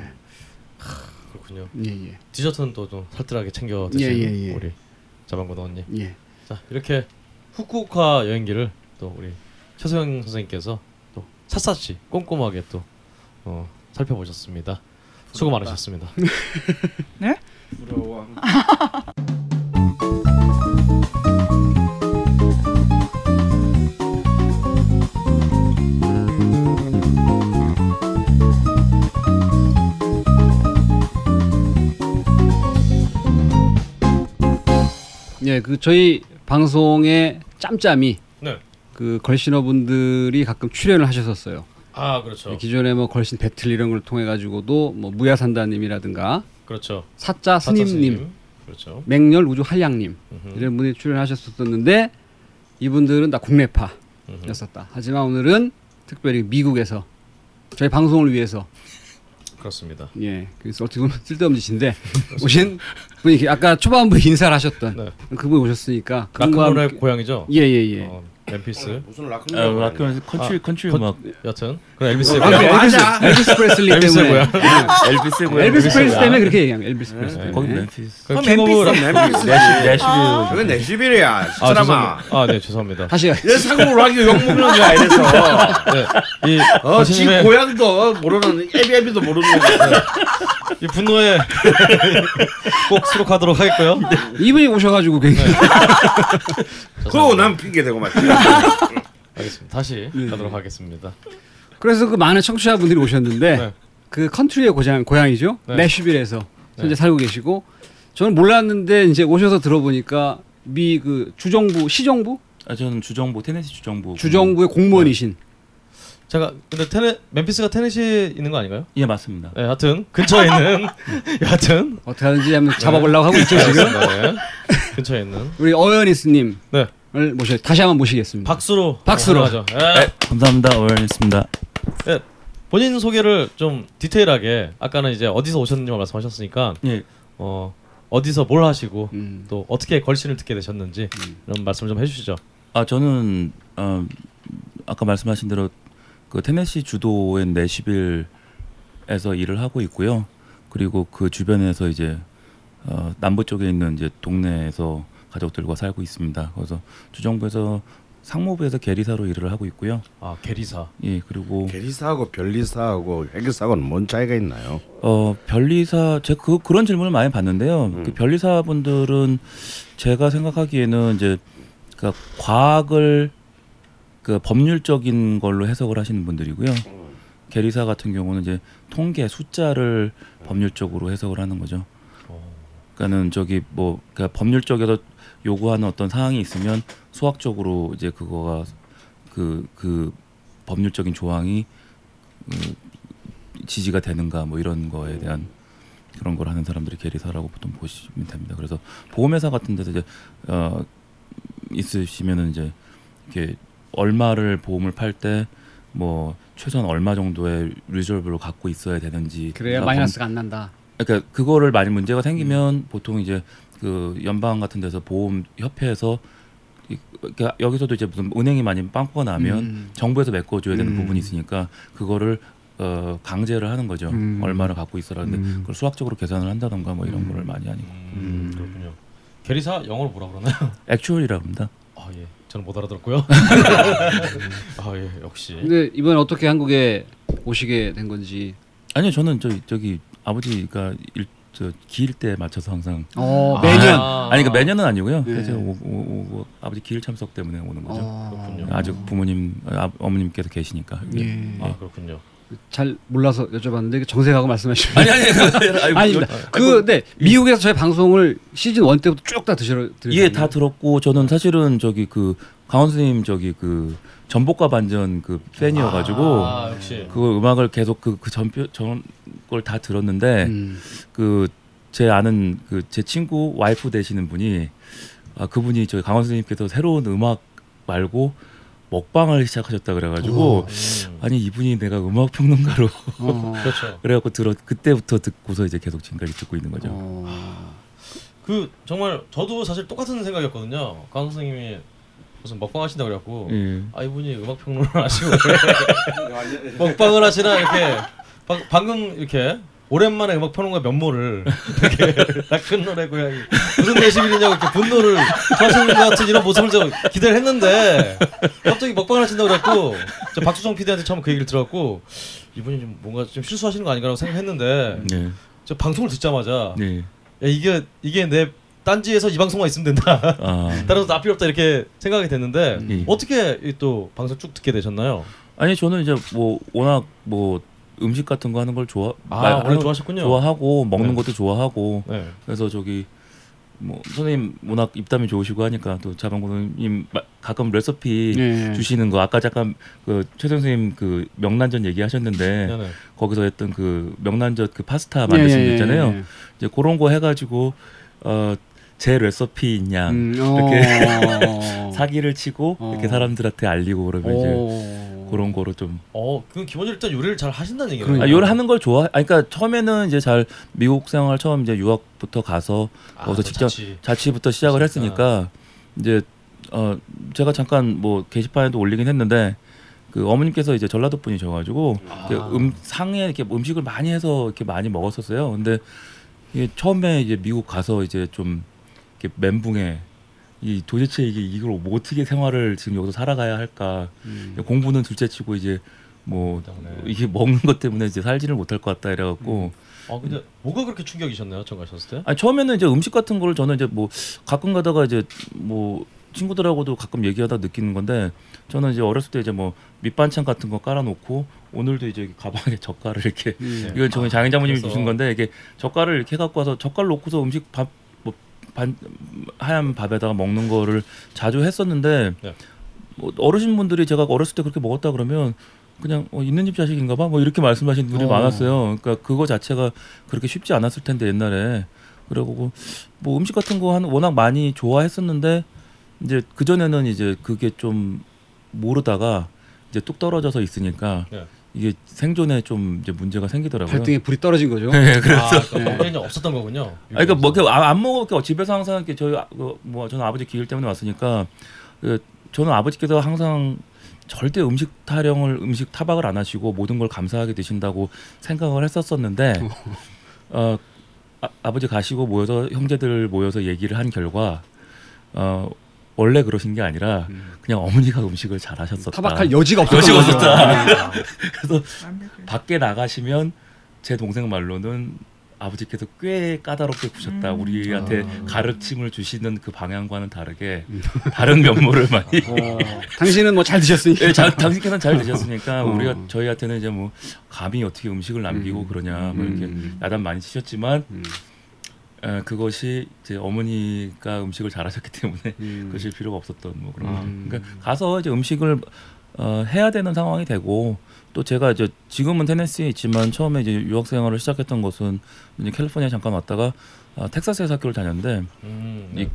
그렇군요. 예, 예, 디저트는 또 좀 살뜰하게 챙겨 드시는 예, 예, 예. 우리 자방고도 언니. 예. 자 이렇게 후쿠오카 여행기를 또 우리 최소영 선생님께서 또 샅샅이 꼼꼼하게 또 어, 살펴보셨습니다. 수고 많으셨습니다. 부러워. <laughs> 예, 그 저희 방송에 짬짬이 네. 그 걸신어 분들이 가끔 출연을 하셨었어요. 아 그렇죠. 기존에 뭐 걸신 배틀 이런 걸 통해 가지고도 뭐 무야산다님이라든가 그렇죠. 사자 스님님. 그렇죠. 맹렬 우주 한량님. 이런 분이 출연하셨었는데 이분들은 다 국내파였었다. 음흠. 하지만 오늘은 특별히 미국에서 저희 방송을 위해서 그렇습니다. 예 그래서 어떻게 보면 쓸데없는 짓인데 오신 분이 아까 초반부에 인사를 하셨던 네. 그분 오셨으니까 라크론의 함께- 고향이죠. 예예예 어, 멤피스. 무슨 아, 락큰롤 학교에서 컨트리 아, 컨트리 컨- 음악 여튼 그럼 엘비스의 아, 고향. 그 엘비스, 엘비스 프레슬리 때문에 고향. 엘비스 고향 엘비스 프레슬리. 때문에 그렇게 얘기한. 엘비스 네. 프레슬리 거기. 멤피스 그 어, 킹 오브 멤피스. 라- 멤피스 내시 그건 내 집이야 아 사람아. 아네 죄송합니다. 다시 내 상으로 하기 욕 먹는 거야 이래서 네. 이 어, 고향도 모르는 애비애비도 모르는 이 분노에 꼭 수록하도록 하겠고요. 이분이 오셔가지고 굉장히 <laughs> 그거 난 핑계 대고 맞지 알겠습니다. 다시 네. 가도록 하겠습니다. 그래서 그 많은 청취자분들이 오셨는데 네. 그 컨트리의 고장 고향이죠 네. 내슈빌에서 현재 네. 살고 계시고 저는 몰랐는데 이제 오셔서 들어보니까 미 그 주정부 시정부 아 저는 주정부 테네시 주정부 주정부의 공무원이신 제가 근데 테네 멤피스가 테네시에 있는 거 아닌가요? 예 맞습니다. 네, 하여튼 근처에 있는 <laughs> <laughs> 여하튼 어떻게 하든지 한번 잡아보려고 하고 있죠 지금. 네. 근처에 있는 <laughs> 우리 어연이스님을 네 모셔 다시 한번 모시겠습니다. 박수로 박수로. 하죠. 네. 감사합니다. 오연했습니다. 본인 소개를 좀 디테일하게 아까는 이제 어디서 오셨는지 말씀하셨으니까 예 어 어디서 뭘 하시고 음. 또 어떻게 걸신을 듣게 되셨는지 이런 말씀을 좀 해주시죠. 아 저는 어, 아까 말씀하신 대로 그 테네시 주도의 내시빌에서 일을 하고 있고요. 그리고 그 주변에서 이제 어, 남부 쪽에 있는 이제 동네에서 가족들과 살고 있습니다. 그래서 주정부에서 상무부에서 계리사로 일을 하고 있고요. 아 계리사. 예 그리고 계리사하고 별리사하고 회계사하고는 뭔 차이가 있나요? 어 변리사 제가 그 그런 질문을 많이 받는데요. 음. 그 변리사 분들은 제가 생각하기에는 이제 그 과학을 그 법률적인 걸로 해석을 하시는 분들이고요. 계리사 같은 경우는 이제 통계 숫자를 법률적으로 해석을 하는 거죠. 그러니까는 저기 뭐 그러니까 법률적에서 요구하는 어떤 사항이 있으면 수학적으로 이제 그거가 그그 법률적인 조항이 그 지지가 되는가 뭐 이런 거에 대한 그런 걸 하는 사람들이 계리사라고 보통 보시면 됩니다. 그래서 보험회사 같은 데서 이제 어 있으시면은 이제 이렇게 얼마를 보험을 팔 때 뭐 최소한 얼마 정도의 리졸브를 갖고 있어야 되는지 그래야 다 마이너스가 안 난다. 그러니까 그거를 많이 문제가 생기면 보통 이제 그 연방 같은 데서 보험 협회에서 이- 그러니까 여기서도 이제 무슨 은행이 많이 빵꾸가 나면 음. 정부에서 메꿔줘야 되는 음. 부분이 있으니까 그거를 어, 강제를 하는 거죠. 음. 얼마를 갖고 있어라. 근데 음. 그걸 수학적으로 계산을 한다던가 뭐 이런 음. 거를 많이 하니까. 음, 그렇군요. 게리사 영어로 뭐라 그러나요? <laughs> 액츄얼이라고 합니다. 아 예, 저는 못 알아들었고요. <laughs> 아 예, 역시. 근데 이번에 어떻게 한국에 오시게 된 건지. 아니요, 저는 저기 저기 아버지가 일, 저 기일 때 맞춰서 항상 어, 아, 매년. 아 니 그 매년은 아니고요. 네. 그래서 오, 오, 오고 아버지 기일 참석 때문에 오는 거죠. 어, 그렇군요. 아직 부모님 아, 어머님께서 계시니까. 예. 아 그렇군요. 잘 몰라서 여쭤봤는데 정색하고 말씀하시면 아니 아니 아니 아닙니다. 그, 네, 미국에서 저희 방송을 시즌 1 때부터 쭉 다 드시러 예, 다 들었고 저는 사실은 저기 그 강원 선생님 저기 그 전복과 반전 그 팬이어가지고 아. 그 음악을 계속 그 그전걸 다 들었는데 음. 그제 아는 그 제 친구 와이프 되시는 분이 아 그분이 저 강원 선생님께서 새로운 음악 말고 먹방을 시작하셨다 그래가지고 음. 아니 이분이 내가 음악 평론가로 어. <laughs> 그렇죠. 그래갖고 들어 그때부터 듣고서 이제 계속 지금까지 듣고 있는 거죠. 어. 그 정말 저도 사실 똑같은 생각이었거든요. 강 선생님이 무슨 먹방 하신다 그래갖고 예. 아 이분이 음악 평론을 하시고 왜 <laughs> <laughs> 먹방을 하시나 이렇게 방, 방금 이렇게 오랜만에 음악 평론가 면모를 이렇게 락큰 <laughs> 노래 고양이 무슨 내시빌이냐고 이렇게 분노를 하시는 것 같은 이런 모습을 좀 기대를 했는데 갑자기 먹방을 하신다고 그래갖고 저 박수성 PD한테 처음 그 얘기를 들었고 이분이 좀 뭔가 좀 실수하시는 거 아닌가라고 생각했는데 네. 저 방송을 듣자마자 네. 야 이게 이게 내 딴지에서 이 방송만 있으면 된다. 아. 다른 것도 필요 없다 이렇게 생각이 됐는데 예. 어떻게 이또 방송 쭉 듣게 되셨나요? 아니 저는 이제 뭐 워낙 뭐 음식 같은 거 하는 걸 좋아 아 말- 원래 좋아하셨군요. 좋아하고 먹는 네. 것도 좋아하고 네. 그래서 저기 뭐 선생님 워낙 입담이 좋으시고 하니까 또 자방고님 가끔 레시피 네. 주시는 거 아까 잠깐 그최 선생님 그 명란젓 얘기하셨는데 네네. 거기서 했던 그 명란젓 그 파스타 만드신 거 있잖아요. 예. 이제 그런 거 해가지고 어 제 레시피 양 음, 이렇게 어. <laughs> 사기를 치고 어. 이렇게 사람들한테 알리고 그러면 이제 오. 그런 거로 좀 어, 그 기본적으로 일단 요리를 잘 하신다는 얘기예요. 그러니까. 아, 요리 하는 걸 좋아. 아, 그러니까 처음에는 이제 잘 미국 생활 처음 이제 유학부터 가서 아, 거기서 또 직접 자취. 자취 부터 시작을 했으니까 이제 어 제가 잠깐 뭐 게시판에도 올리긴 했는데 그 어머님께서 이제 전라도 분이셔가지고 아. 음 상에 이렇게 음식을 많이 해서 이렇게 많이 먹었었어요. 근데 이게 처음에 이제 미국 가서 이제 좀 이렇게 멘붕에 이 도대체 이게 이걸 뭐 어떻게 생활을 지금 여기서 살아가야 할까 음. 공부는 둘째치고 이제 뭐 때문에. 이게 먹는 것 때문에 이제 살지를 못할 것 같다 이래갖고 아 근데 뭐가 그렇게 충격이셨나요? 처음 가셨을 때? 아니 처음에는 이제 음식 같은 걸 저는 이제 뭐 가끔 가다가 이제 뭐 친구들하고도 가끔 얘기하다 느끼는 건데 저는 이제 어렸을 때 이제 뭐 밑반찬 같은 거 깔아놓고 오늘도 이제 가방에 <laughs> 젓갈을 이렇게 음. 이건 저희 장인 장모님이 그래서. 주신 건데 이게 젓갈을 이렇게 해갖고 와서 젓갈 놓고서 음식 밥뭐 반 하얀 밥에다가 먹는 거를 자주 했었는데 네. 뭐 어르신분들이 제가 어렸을 때 그렇게 먹었다 그러면 그냥 어, 있는 집 자식인가 봐 뭐 이렇게 말씀하시는 분들이 어. 많았어요. 그러니까 그거 자체가 그렇게 쉽지 않았을 텐데 옛날에 그리고 뭐 음식 같은 거 한 워낙 많이 좋아했었는데 이제 그 전에는 이제 그게 좀 모르다가 이제 뚝 떨어져서 있으니까 네. 이게 생존에 좀 이제 문제가 생기더라고요. 발등에 불이 떨어진 거죠. <laughs> 네, 그래서 아, 그러니까 네. 없었던 거군요. 아, 그러니까 뭐 아- 안 먹어 그러니까 집에서 항상 이렇게 저희 아- 그뭐 저는 아버지 기일 때문에 왔으니까 그 저는 아버지께서 항상 절대 음식 타령을 음식 타박을 안 하시고 모든 걸 감사하게 드신다고 생각을 했었었는데 <laughs> 어 아, 아버지 가시고 모여서 형제들 모여서 얘기를 한 결과 어 원래 그러신 게 아니라 음. 그냥 어머니가 음식을 잘 하셨었다. 타박할 여지가 없었던 여지가 거죠. 없었다. <laughs> 네. 밖에 나가시면 제 동생 말로는 아버지께서 꽤 까다롭게 구셨다. 음. 우리한테 아. 가르침을 주시는 그 방향과는 다르게 다른 면모를 많이. 어, 당신은 뭐 잘 드셨으니까. 예, 자, 당신께서는 잘 드셨으니까 어. 우리가 저희한테는 이제 뭐 감히 어떻게 음식을 남기고 음. 그러냐 뭐 이렇게 음. 야단 많이 치셨지만 음. 에, 그것이 이제 어머니가 음식을 잘하셨기 때문에 음. <laughs> 그러실 필요가 없었던 뭐 그런 아. 거죠. 그러니까 가서 이제 음식을 어, 해야 되는 상황이 되고 또 제가 이제 지금은 테네시에 있지만 처음에 이제 유학 생활을 시작했던 곳은 이제 캘리포니아 잠깐 왔다가 어, 텍사스에서 학교를 다녔는데 음, 이, 네.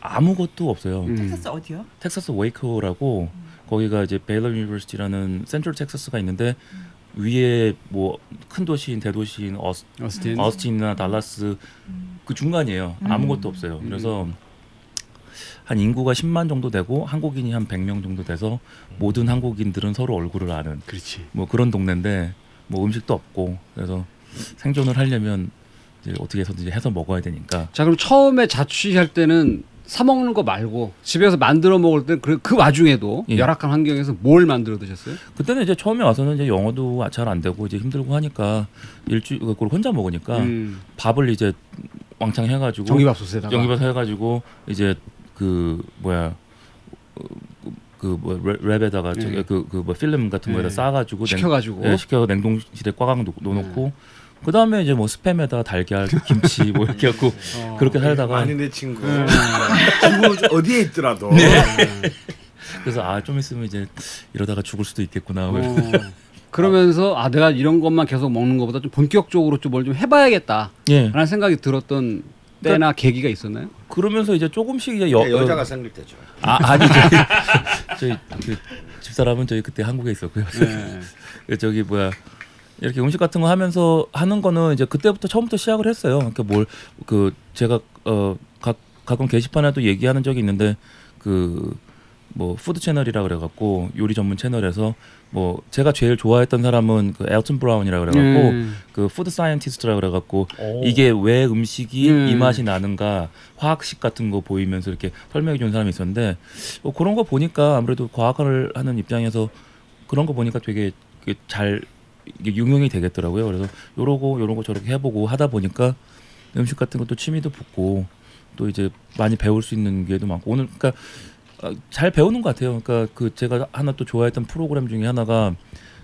아무것도 없어요. 음. 텍사스 어디요? 텍사스 웨이코라고 거기가 이제 Baylor University라는 central Texas가 있는데 위에 뭐 큰 도시인 대도시인 어스, 어스틴. 어스틴이나 달라스 그 중간이에요. 음. 아무것도 없어요. 그래서 한 인구가 10만 정도 되고 한국인이 한 100명 정도 돼서 모든 한국인들은 서로 얼굴을 아는 그렇지. 뭐 그런 동네인데 뭐 음식도 없고 그래서 생존을 하려면 이제 어떻게 해서든지 해서 먹어야 되니까 자 그럼 처음에 자취할 때는 사 먹는 거 말고 집에서 만들어 먹을 때그 그 와중에도 예. 열악한 환경에서 뭘 만들어 드셨어요? 그때는 이제 처음에 와서는 이제 영어도 잘 안 되고 이제 힘들고 하니까 일주일 그걸 혼자 먹으니까 음, 밥을 이제 왕창 해가지고 전기밥솥에다가 연기밥 해가지고 이제 그 뭐야 그뭐 랩에다가 저기 네. 그그 뭐 필름 같은 거에다 네. 싸가지고 냉- 시켜가지고 예, 시켜 냉동실에 꽉꽉 놓- 놓놓고 그 다음에 이제 뭐 스팸에다 달걀, 김치 뭐 <laughs> 이렇게 갖고 어. 그렇게 살다가 아니 내 친구 음. 친구 어디에 있더라도 그래서 아 좀 있으면 이제 이러다가 죽을 수도 있겠구나. 어. 그러면서 아 내가 이런 것만 계속 먹는 것보다 좀 본격적으로 좀 뭘 좀 해봐야겠다라는 예. 생각이 들었던 때나 계기가 있었나요? 그러면서 이제 조금씩 이제 여, 여자가 생길 때죠. 아 아니 저희 저희 그 집사람은 저희 그때 한국에 있었고요. 네. <laughs> 그 저기 뭐야 이렇게 음식 같은 거 하면서 하는 거는 이제 그때부터 처음부터 시작을 했어요. 그러니까 뭘 그 제가 어 가끔 게시판에도 얘기하는 적이 있는데 그 뭐 Food Channel이라 그래갖고 요리 전문 채널에서 뭐 제가 제일 좋아했던 사람은 그 앨튼 브라운이라 그래갖고 음. 그 food scientist라 그래갖고 오. 이게 왜 음식이 음. 이 맛이 나는가 화학식 같은 거 보이면서 이렇게 설명해 주는 사람이 있었는데 뭐 그런 거 보니까 아무래도 과학을 하는 입장에서 그런 거 보니까 되게 이게 잘 이게 응용이 되겠더라고요. 그래서 요러고 요러고 저렇게 해보고 하다 보니까 음식 같은 것도 취미도 붙고 또 이제 많이 배울 수 있는 게도 많고 오늘 그러니까 어, 잘 배우는 것 같아요. 그러니까 그 제가 하나 또 좋아했던 프로그램 중에 하나가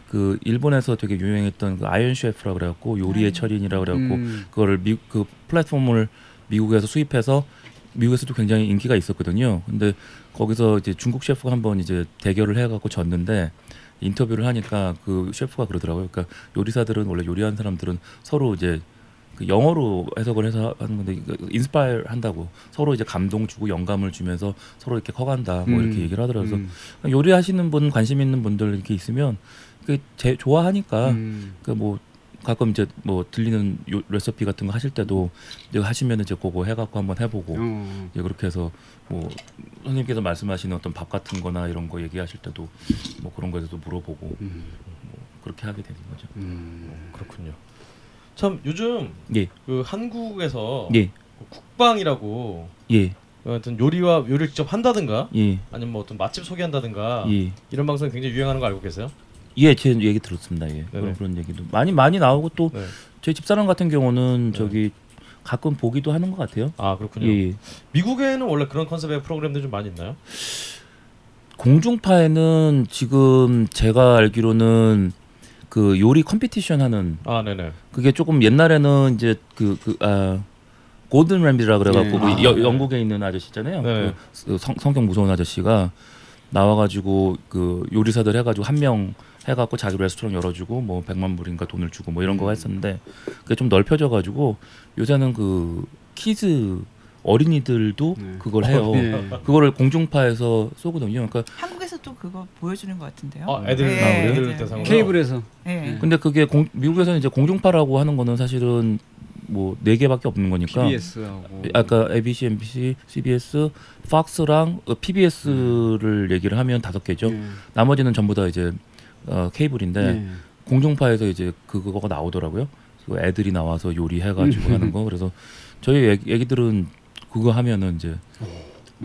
그 일본에서 되게 유명했던 그 Iron Chef라 그래갖고 요리의 철인이라 그래갖고 음. 그거를 미, 그 플랫폼을 미국에서 수입해서 미국에서도 굉장히 인기가 있었거든요. 근데 거기서 이제 중국 셰프가 한번 이제 대결을 해갖고 졌는데 인터뷰를 하니까 그 셰프가 그러더라고요. 그러니까 요리사들은 원래 요리하는 사람들은 서로 이제 그 영어로 해석을 해서 하는 건데 인스파일 한다고 서로 이제 감동 주고 영감을 주면서 서로 이렇게 커간다 뭐 이렇게 음. 얘기를 하더라고요. 음. 그래서 요리하시는 분 관심 있는 분들 이렇게 있으면 그 제, 좋아하니까 음. 그뭐 가끔 이제 뭐 들리는 요, 레시피 같은 거 하실 때도 이제 하시면 이제 그거 해갖고 한번 해보고 어. 이제 그렇게 해서 뭐 선생님께서 말씀하시는 어떤 밥 같은 거나 이런 거 얘기하실 때도 뭐 그런 거에 대해서 물어보고 음. 뭐 그렇게 하게 되는 거죠. 음. 그렇군요. 참 요즘 예, 그 한국에서 예, 그 국방이라고 예, 하여튼 요리와 요리를 직접 한다든가 예, 아니면 뭐 어떤 맛집 소개한다든가 예. 이런 방송이 굉장히 유행하는 거 알고 계세요? 예, 제 얘기 들었습니다. 예. 그런 네네. 그런 얘기도 많이 많이 나오고 또 네. 제 집사람 같은 경우는 네. 저기 가끔 보기도 하는 것 같아요. 아 그렇군요. 예, 예. 미국에는 원래 그런 컨셉의 프로그램들 좀 많이 있나요? 공중파에는 지금 제가 알기로는 그 요리 컴피티션 하는 아 네네. 그게 조금 옛날에는 이제 그 그 아 고든 램비라 그래갖고 네. 그 여- 아, 네. 영국에 있는 아저씨잖아요. 네. 그 성, 성격 무서운 아저씨가 나와가지고 그 요리사들 해가지고 한 명 해갖고 자기 레스토랑 열어주고 뭐 백만 불인가 돈을 주고 뭐 이런 음. 거 했었는데 그게 좀 넓혀져가지고 요새는 그 kids 어린이들도 네. 그걸 해요. 예. 그거를 공중파에서 쏘거든요. 그러니까 한국에서도 그거 보여주는 것 같은데요. 아 애들 네, 아, 애들 네. 대상으로. 케이블에서 네. 근데 그게 공, 미국에서는 이제 공중파라고 하는 거는 사실은 뭐네 개밖에 없는 거니까. PBS하고 아까 ABC, MBC, CBS, 팍스랑 어, PBS를 얘기를 하면 다섯 개죠. 예. 나머지는 전부 다 이제 어, 케이블인데 예. 공중파에서 이제 그- 그거가 나오더라고요. 그 애들이 나와서 요리해가지고 음. 하는 거. 그래서 저희 애기, 애기들은 그거 하면은 이제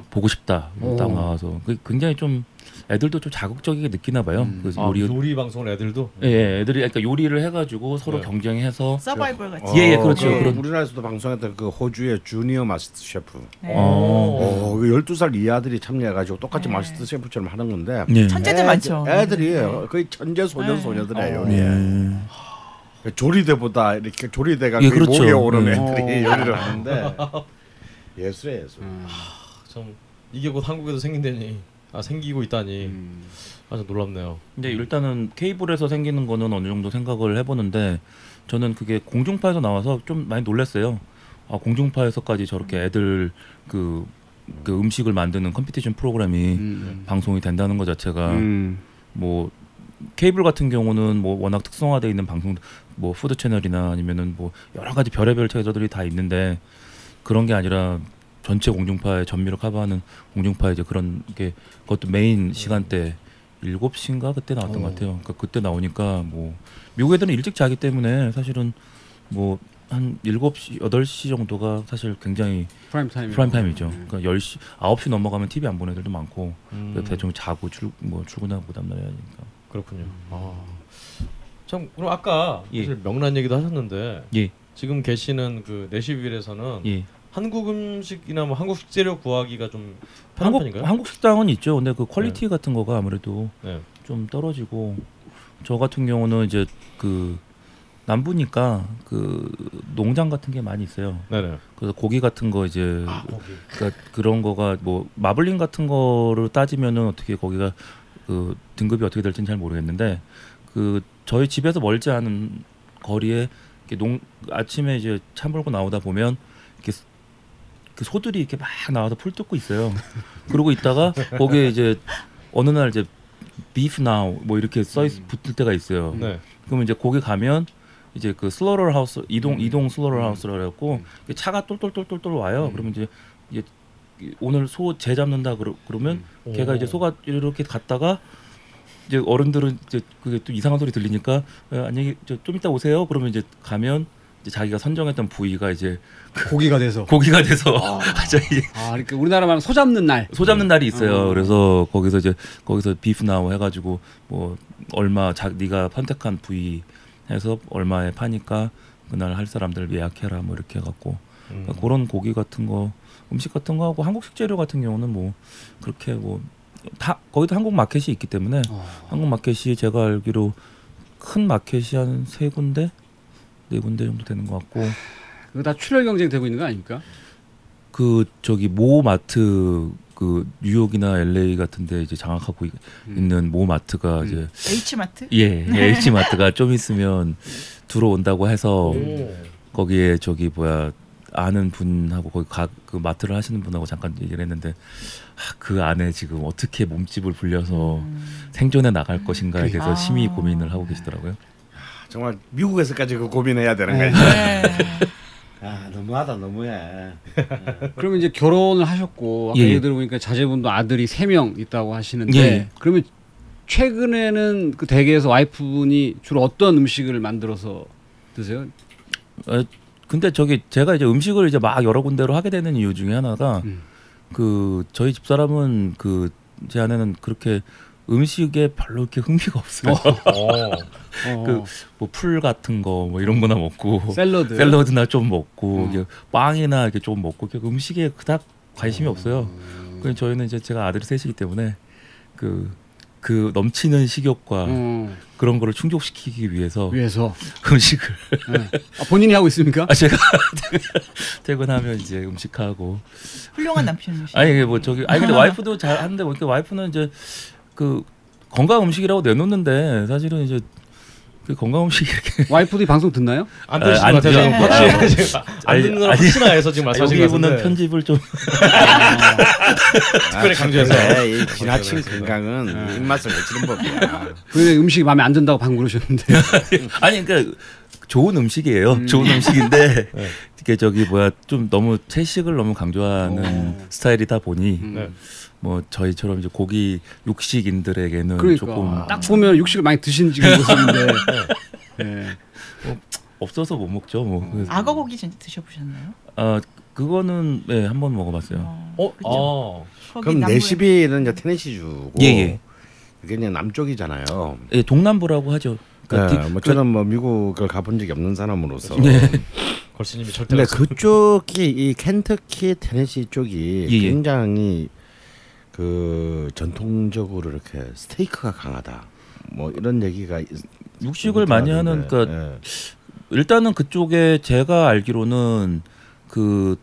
보고 싶다 오. 딱 나와서 그 굉장히 좀 애들도 좀 자극적이게 느끼나 봐요. 음. 그 아, 요리 요리 방송을 애들도. 예, 예, 애들이 그러니까 요리를 해가지고 서로 네. 경쟁해서 서바이벌 같이. 예, 예, 그렇죠. 그 그런- 우리나라에서도 방송했던 그 호주의 주니어 마스터 셰프. 네. 어. 어, 그 12살 이 아들이 참여해가지고 똑같이 네. 마스터 셰프처럼 하는 건데 예. 천재들 애들- 많죠. 애들이에요. 거의 천재 소년 네. 소녀들이에요. 어. 요리에. 예. 조리대보다 이렇게 조리대가 예, 거의 그렇죠. 목에 오른 네. 애들이 어. 요리를 하는데 예술이에요 예술. 음. 참 이게 곧 한국에도 생긴다니. 아 생기고 있다니. 음. 아주 놀랍네요. 근데 일단은 케이블에서 생기는 거는 어느 정도 생각을 해보는데 저는 그게 공중파에서 나와서 좀 많이 놀랐어요. 아 공중파에서까지 저렇게 애들 그, 그 음식을 만드는 competition 프로그램이 음. 방송이 된다는 것 자체가 음. 뭐 케이블 같은 경우는 뭐 워낙 특성화돼 있는 방송 뭐 food channel이나 아니면은 뭐 여러 가지 별의별 채널들이 다 있는데 그런 게 아니라 전체 공중파에 전미를 커버하는 공중파 이제 그런 게 그것도 메인 시간대 7시인가 그때 나왔던 어. 것 같아요. 그러니까 그때 나오니까 뭐 미국 애들은 일찍 자기 때문에 사실은 뭐한 7시 8시 정도가 사실 굉장히 프라임 타임. 프라임 타임이죠. 그러니까 10시 9시 넘어가면 TV 안 보는 애들도 많고 음, 대충 자고 출 뭐 출근하고 그다음 날 해야 되니까. 그렇군요. 아. 참 그럼 아까 예. 사실 명란 얘기도 하셨는데 예. 지금 계시는 그 내시빌에서는 예. 한국 음식이나 뭐 한국 식재료 구하기가 좀 편한 한국 편인가요? 한국 식당은 있죠. 근데 그 quality 같은 거가 아무래도 네. 좀 떨어지고 저 같은 경우는 이제 그 남부니까 그 농장 같은 게 많이 있어요. 네네. 그래서 고기 같은 거 이제 아. 그러니까 그런 거가 뭐 마블링 같은 거를 따지면은 어떻게 거기가 그 등급이 어떻게 될지는 잘 모르겠는데 그 저희 집에서 멀지 않은 거리에 이렇게 농 아침에 이제 차 몰고 나오다 보면 그 소들이 이렇게 막 나와서 풀 뜯고 있어요. 그러고 있다가 거기에 이제 어느 날 이제 beef now 뭐 이렇게 써 있, 붙을 때가 있어요. 네. 그러면 이제 거기 가면 이제 그 slaughter house 이동 이동 slaughter house라 그래갖고 차가 똘똘똘똘똘 와요. 그러면 이제 이제 오늘 소 재 잡는다 그러, 그러면 걔가 이제 소가 이렇게 갔다가 이제 어른들은 이제 그게 또 이상한 소리 들리니까 어, 안녕히 저 좀 이따 오세요. 그러면 이제 가면 자기가 선정했던 부위가 이제 고기가 돼서. 고기가 돼서 <laughs> 갑자기 아, 그러니까 우리나라 말하면 소 잡는 날. 소 잡는 날이 있어요. 어. 그래서 거기서 이제 거기서 비프 나우 해가지고 뭐 얼마 자 네가 선택한 부위 해서 얼마에 파니까 그날 할 사람들 예약해라 뭐 이렇게 해갖고 음. 그러니까 그런 고기 같은 거 음식 같은 거 하고 한국 식재료 같은 경우는 뭐 그렇게 뭐 다 거기도 한국 마켓이 있기 때문에 어. 한국 마켓이 제가 알기로 큰 마켓이 한 세 군데 네 군데 정도 되는 것 같고 그거 다 출혈 경쟁 되고 있는 거 아닙니까? 그 저기 모 마트 그 뉴욕이나 LA 같은데 이제 장악하고 있- 음. 있는 모 마트가 음. 이제 H마트? 예 <laughs> H 마트가 좀 있으면 들어온다고 해서 오. 거기에 저기 뭐야 아는 분하고 거기 가, 그 마트를 하시는 분하고 잠깐 얘기를 했는데 아, 그 안에 지금 어떻게 몸집을 불려서 음. 생존해 나갈 것인가에 대해서 아. 심히 고민을 하고 계시더라고요. 정말 미국에서까지 그 고민해야 되는 거지. 네. 아 너무하다 너무해. 그러면 이제 결혼을 하셨고 아까 예, 예. 얘기 들어보니까 자제분도 아들이 세 명 있다고 하시는데 예, 예. 그러면 최근에는 그 댁에서 와이프분이 주로 어떤 음식을 만들어서 드세요? 어, 근데 저기 제가 이제 음식을 이제 막 여러 군데로 하게 되는 이유 중에 하나가 음. 그 저희 집 사람은 그 제 아내는 그렇게 음식에 별로 이렇게 흥미가 없어요. 어. 어, <laughs> 그뭐 풀 같은 거 뭐 이런 거나 먹고 샐러드. 샐러드나 좀 먹고 어. 이게 빵이나 이렇게 좀 먹고 이렇게 음식에 그닥 관심이 없어요. 그래서 저희는 이제 제가 아들이 셋이기 때문에 그, 그 넘치는 식욕과 어, 그런 거를 충족시키기 위해서 위해서 <laughs> 음식을 예. 아, 본인이 하고 있습니까? 아 제가 <laughs> 퇴근하면 이제 음식하고 훌륭한 남편이시. 아니 이게 뭐 저기 아니 근데 와이프도 잘 하는데 뭐 와이프는 이제 그 건강 음식이라고 내놓는데 사실은 이제 그 건강 음식이 이렇게 와이프도 이 방송 듣나요? 안 아, 되신 안것 같아요. 아, 지금 안 듣는 걸 아니. 혹시나 해서 지금 말씀하신 것 같은데 편집을 좀 <laughs> 특별히 강조해서. 이 지나친 건강은 입맛을 해치는 법이야. 그 음식이 마음에 안 든다고 방금 그러셨는데 <laughs> 아니 그러니까 좋은 음식이에요. 음. 좋은 음식인데 <laughs> 네. 이게 저기 뭐야 좀 너무 채식을 너무 강조하는 어. 스타일이다 보니 음. 네. 뭐 저희처럼 이제 고기 육식인들에게는 그러니까 조금 딱 보면 육식을 많이 드신 지금 <laughs> 모습인데 예. 없어서 못 먹죠. 뭐 그래서 악어 고기 진짜 드셔보셨나요? 아 그거는 네 한 번 먹어봤어요. 어, 그죠? 아, 거기 그럼 남부에- 내시비는 이제 테네시주고 예, 예. 이게 그냥 남쪽이잖아요. 예, 동남부라고 하죠. 그러니까 네, 디- 뭐 저는 뭐 미국을 가본 적이 없는 사람으로서. 네. <laughs> <laughs> 걸신님이 절대 근데 그쪽이 이 켄터키 테네시 쪽이 예, 예. 굉장히 그 전통적으로 이렇게 스테이크가 강하다. 뭐 이런 얘기가 있- 육식을 많이 하는. 그러니까 예. 일단은 그쪽에 제가 알기로는 그,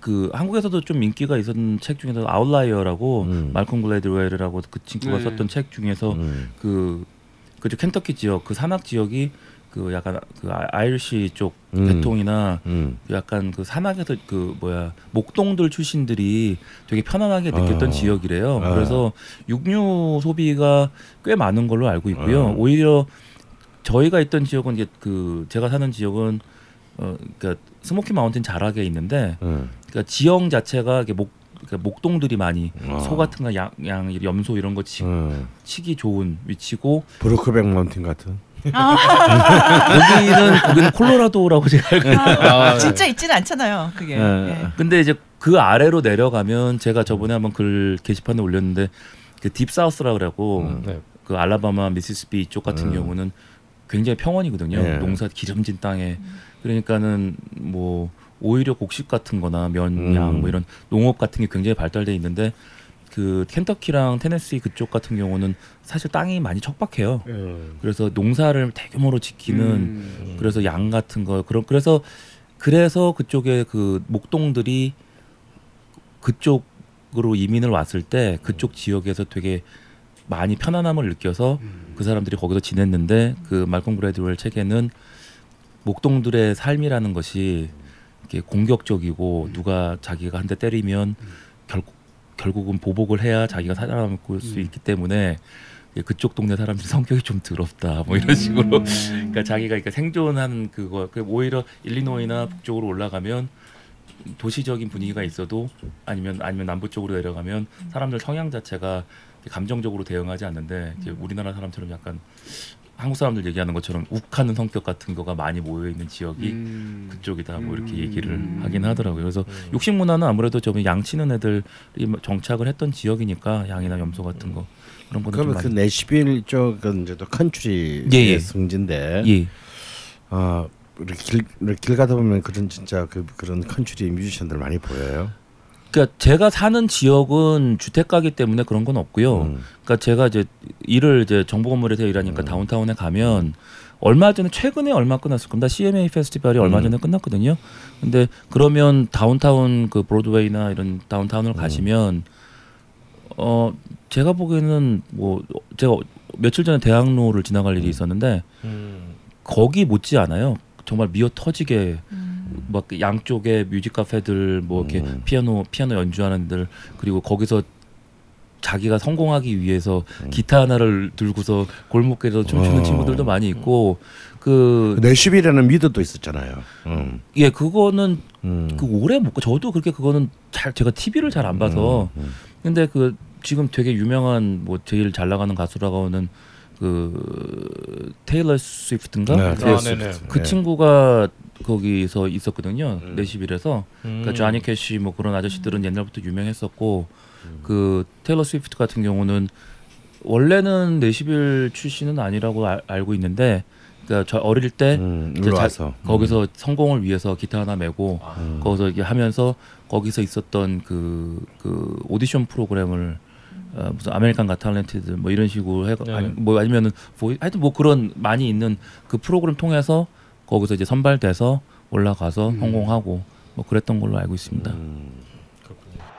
그 한국에서도 좀 인기가 있었던 책 중에서 Outlier라고 음. 말콤 글래드웰이라고 그 친구가 네. 썼던 책 중에서 음. 그 그쪽 켄터키 지역 그 산악 지역이 그 약간 그 아- Irish 쪽 음. 계통이나 음. 그 약간 그 산악에서 그 뭐야 목동들 출신들이 되게 편안하게 느꼈던 어. 지역이래요. 어. 그래서 육류 소비가 꽤 많은 걸로 알고 있고요. 어. 오히려 저희가 있던 지역은 이제 그 제가 사는 지역은 어 그러니까 Smoky Mountain 자락에 있는데 음. 그러니까 지형 자체가 이렇게 목 그러니까 목동들이 많이 어. 소 같은 거 양, 양 염소 이런 거 치, 음. 치기 좋은 위치고 Brokeback Mountain 같은. 거기는 거기는 콜로라도라고 제가 알고 있는데 아, 진짜 있지는 않잖아요. 그게. 예. 예. 근데 이제 그 아래로 내려가면 제가 저번에 한번 글 게시판에 올렸는데 그 딥사우스라 그러고 음. 네. 그 알라바마 미시시피 이쪽 같은 음. 경우는 굉장히 평원이거든요. 예. 농사 기름진 땅에 그러니까는 뭐 오히려 곡식 같은 거나 면 양 음. 뭐 이런 농업 같은 게 굉장히 발달돼 있는데 그 켄터키랑 테네시 그쪽 같은 경우는 사실 땅이 많이 척박해요. 음. 그래서 농사를 대규모로 지키는 음. 그래서 양 같은 거 그런 그래서 그래서 그쪽에 그 목동들이 그쪽으로 이민을 왔을 때 그쪽 지역에서 되게 많이 편안함을 느껴서 그 사람들이 거기서 지냈는데 그 말콤 그레드웰 책에는 목동들의 삶이라는 것이 이렇게 공격적이고 누가 자기가 한 대 때리면 결국 결국은 보복을 해야 자기가 살아남을 수 있기 때문에 예, 그쪽 동네 사람들 <laughs> 성격이 좀 더럽다. 뭐 이런 식으로. 그러니까 자기가 그러니까 생존하는 그거 그 오히려 일리노이나 북쪽으로 올라가면 도시적인 분위기가 있어도 아니면 아니면 남부 쪽으로 내려가면 사람들 성향 자체가 감정적으로 대응하지 않는데 이제 우리나라 사람처럼 약간 한국 사람들 얘기하는 것처럼 욱하는 성격 같은 거가 많이 모여 있는 지역이 음. 그쪽이다 뭐 이렇게 얘기를 음. 하긴 하더라고요. 그래서 음. 육식 문화는 아무래도 좀 양치는 애들이 정착을 했던 지역이니까 양이나 염소 같은 거 그런 거는 좀 그러면 그 많이 내시빌 쪽은 이제 또 컨트리의 예, 예. 성지인데 예. 아 이렇게 길, 길 가다 보면 그런 진짜 그 그런 컨트리 뮤지션들 많이 보여요. 그러니까 제가 사는 지역은 주택가기 때문에 그런 건 없고요. 음. 그러니까 제가 이제 일을 이제 정부 건물에서 일하니까 음. 다운타운에 가면 얼마 전에 최근에 얼마 끝났을 겁니다. CMA 페스티벌이 얼마 음. 전에 끝났거든요. 근데 그러면 다운타운 그 브로드웨이나 이런 다운타운을 가시면 어 제가 보기에는 뭐 제가 며칠 전에 대학로를 지나갈 일이 있었는데 음. 거기 못지 않아요. 정말 미어 터지게 음. 막그 양쪽에 뮤직 카페들 뭐 이렇게 음. 피아노 피아노 연주하는 들 그리고 거기서 자기가 성공하기 위해서 음. 기타 하나를 들고서 골목길에서 춤추는 어. 친구들도 많이 있고 그 내시빌에는 미드도 있었잖아요. 음. 예 그거는 음. 그 오래 못 가. 저도 그렇게 그거는 잘 제가 TV를 잘 안 봐서 음, 음. 근데 그 지금 되게 유명한 뭐 제일 잘 나가는 가수라고 하는 그 테일러 스위프트인가 네, 아, 테일러 네네. 스위프트. 그 네. 친구가 거기서 있었거든요. 음. 내시빌에서 음. 그러니까 조니 캐시 뭐 그런 아저씨들은 옛날부터 유명했었고 음. 그 테일러 스위프트 같은 경우는 원래는 내시빌 출신은 아니라고 알, 알고 있는데 그러니까 저 어릴 때 음, 이제 자- 와서 거기서 성공을 위해서 기타 하나 메고 음. 거기서 이게 하면서 거기서 있었던 그, 그 오디션 프로그램을 어, 무슨 American Got Talent 뭐 이런 식으로 해 네. 아니 뭐 아니면은 Voice 하여튼 뭐 그런 많이 있는 그 프로그램 통해서 거기서 이제 선발돼서 올라가서 성공하고 뭐 그랬던 걸로 알고 있습니다. 음.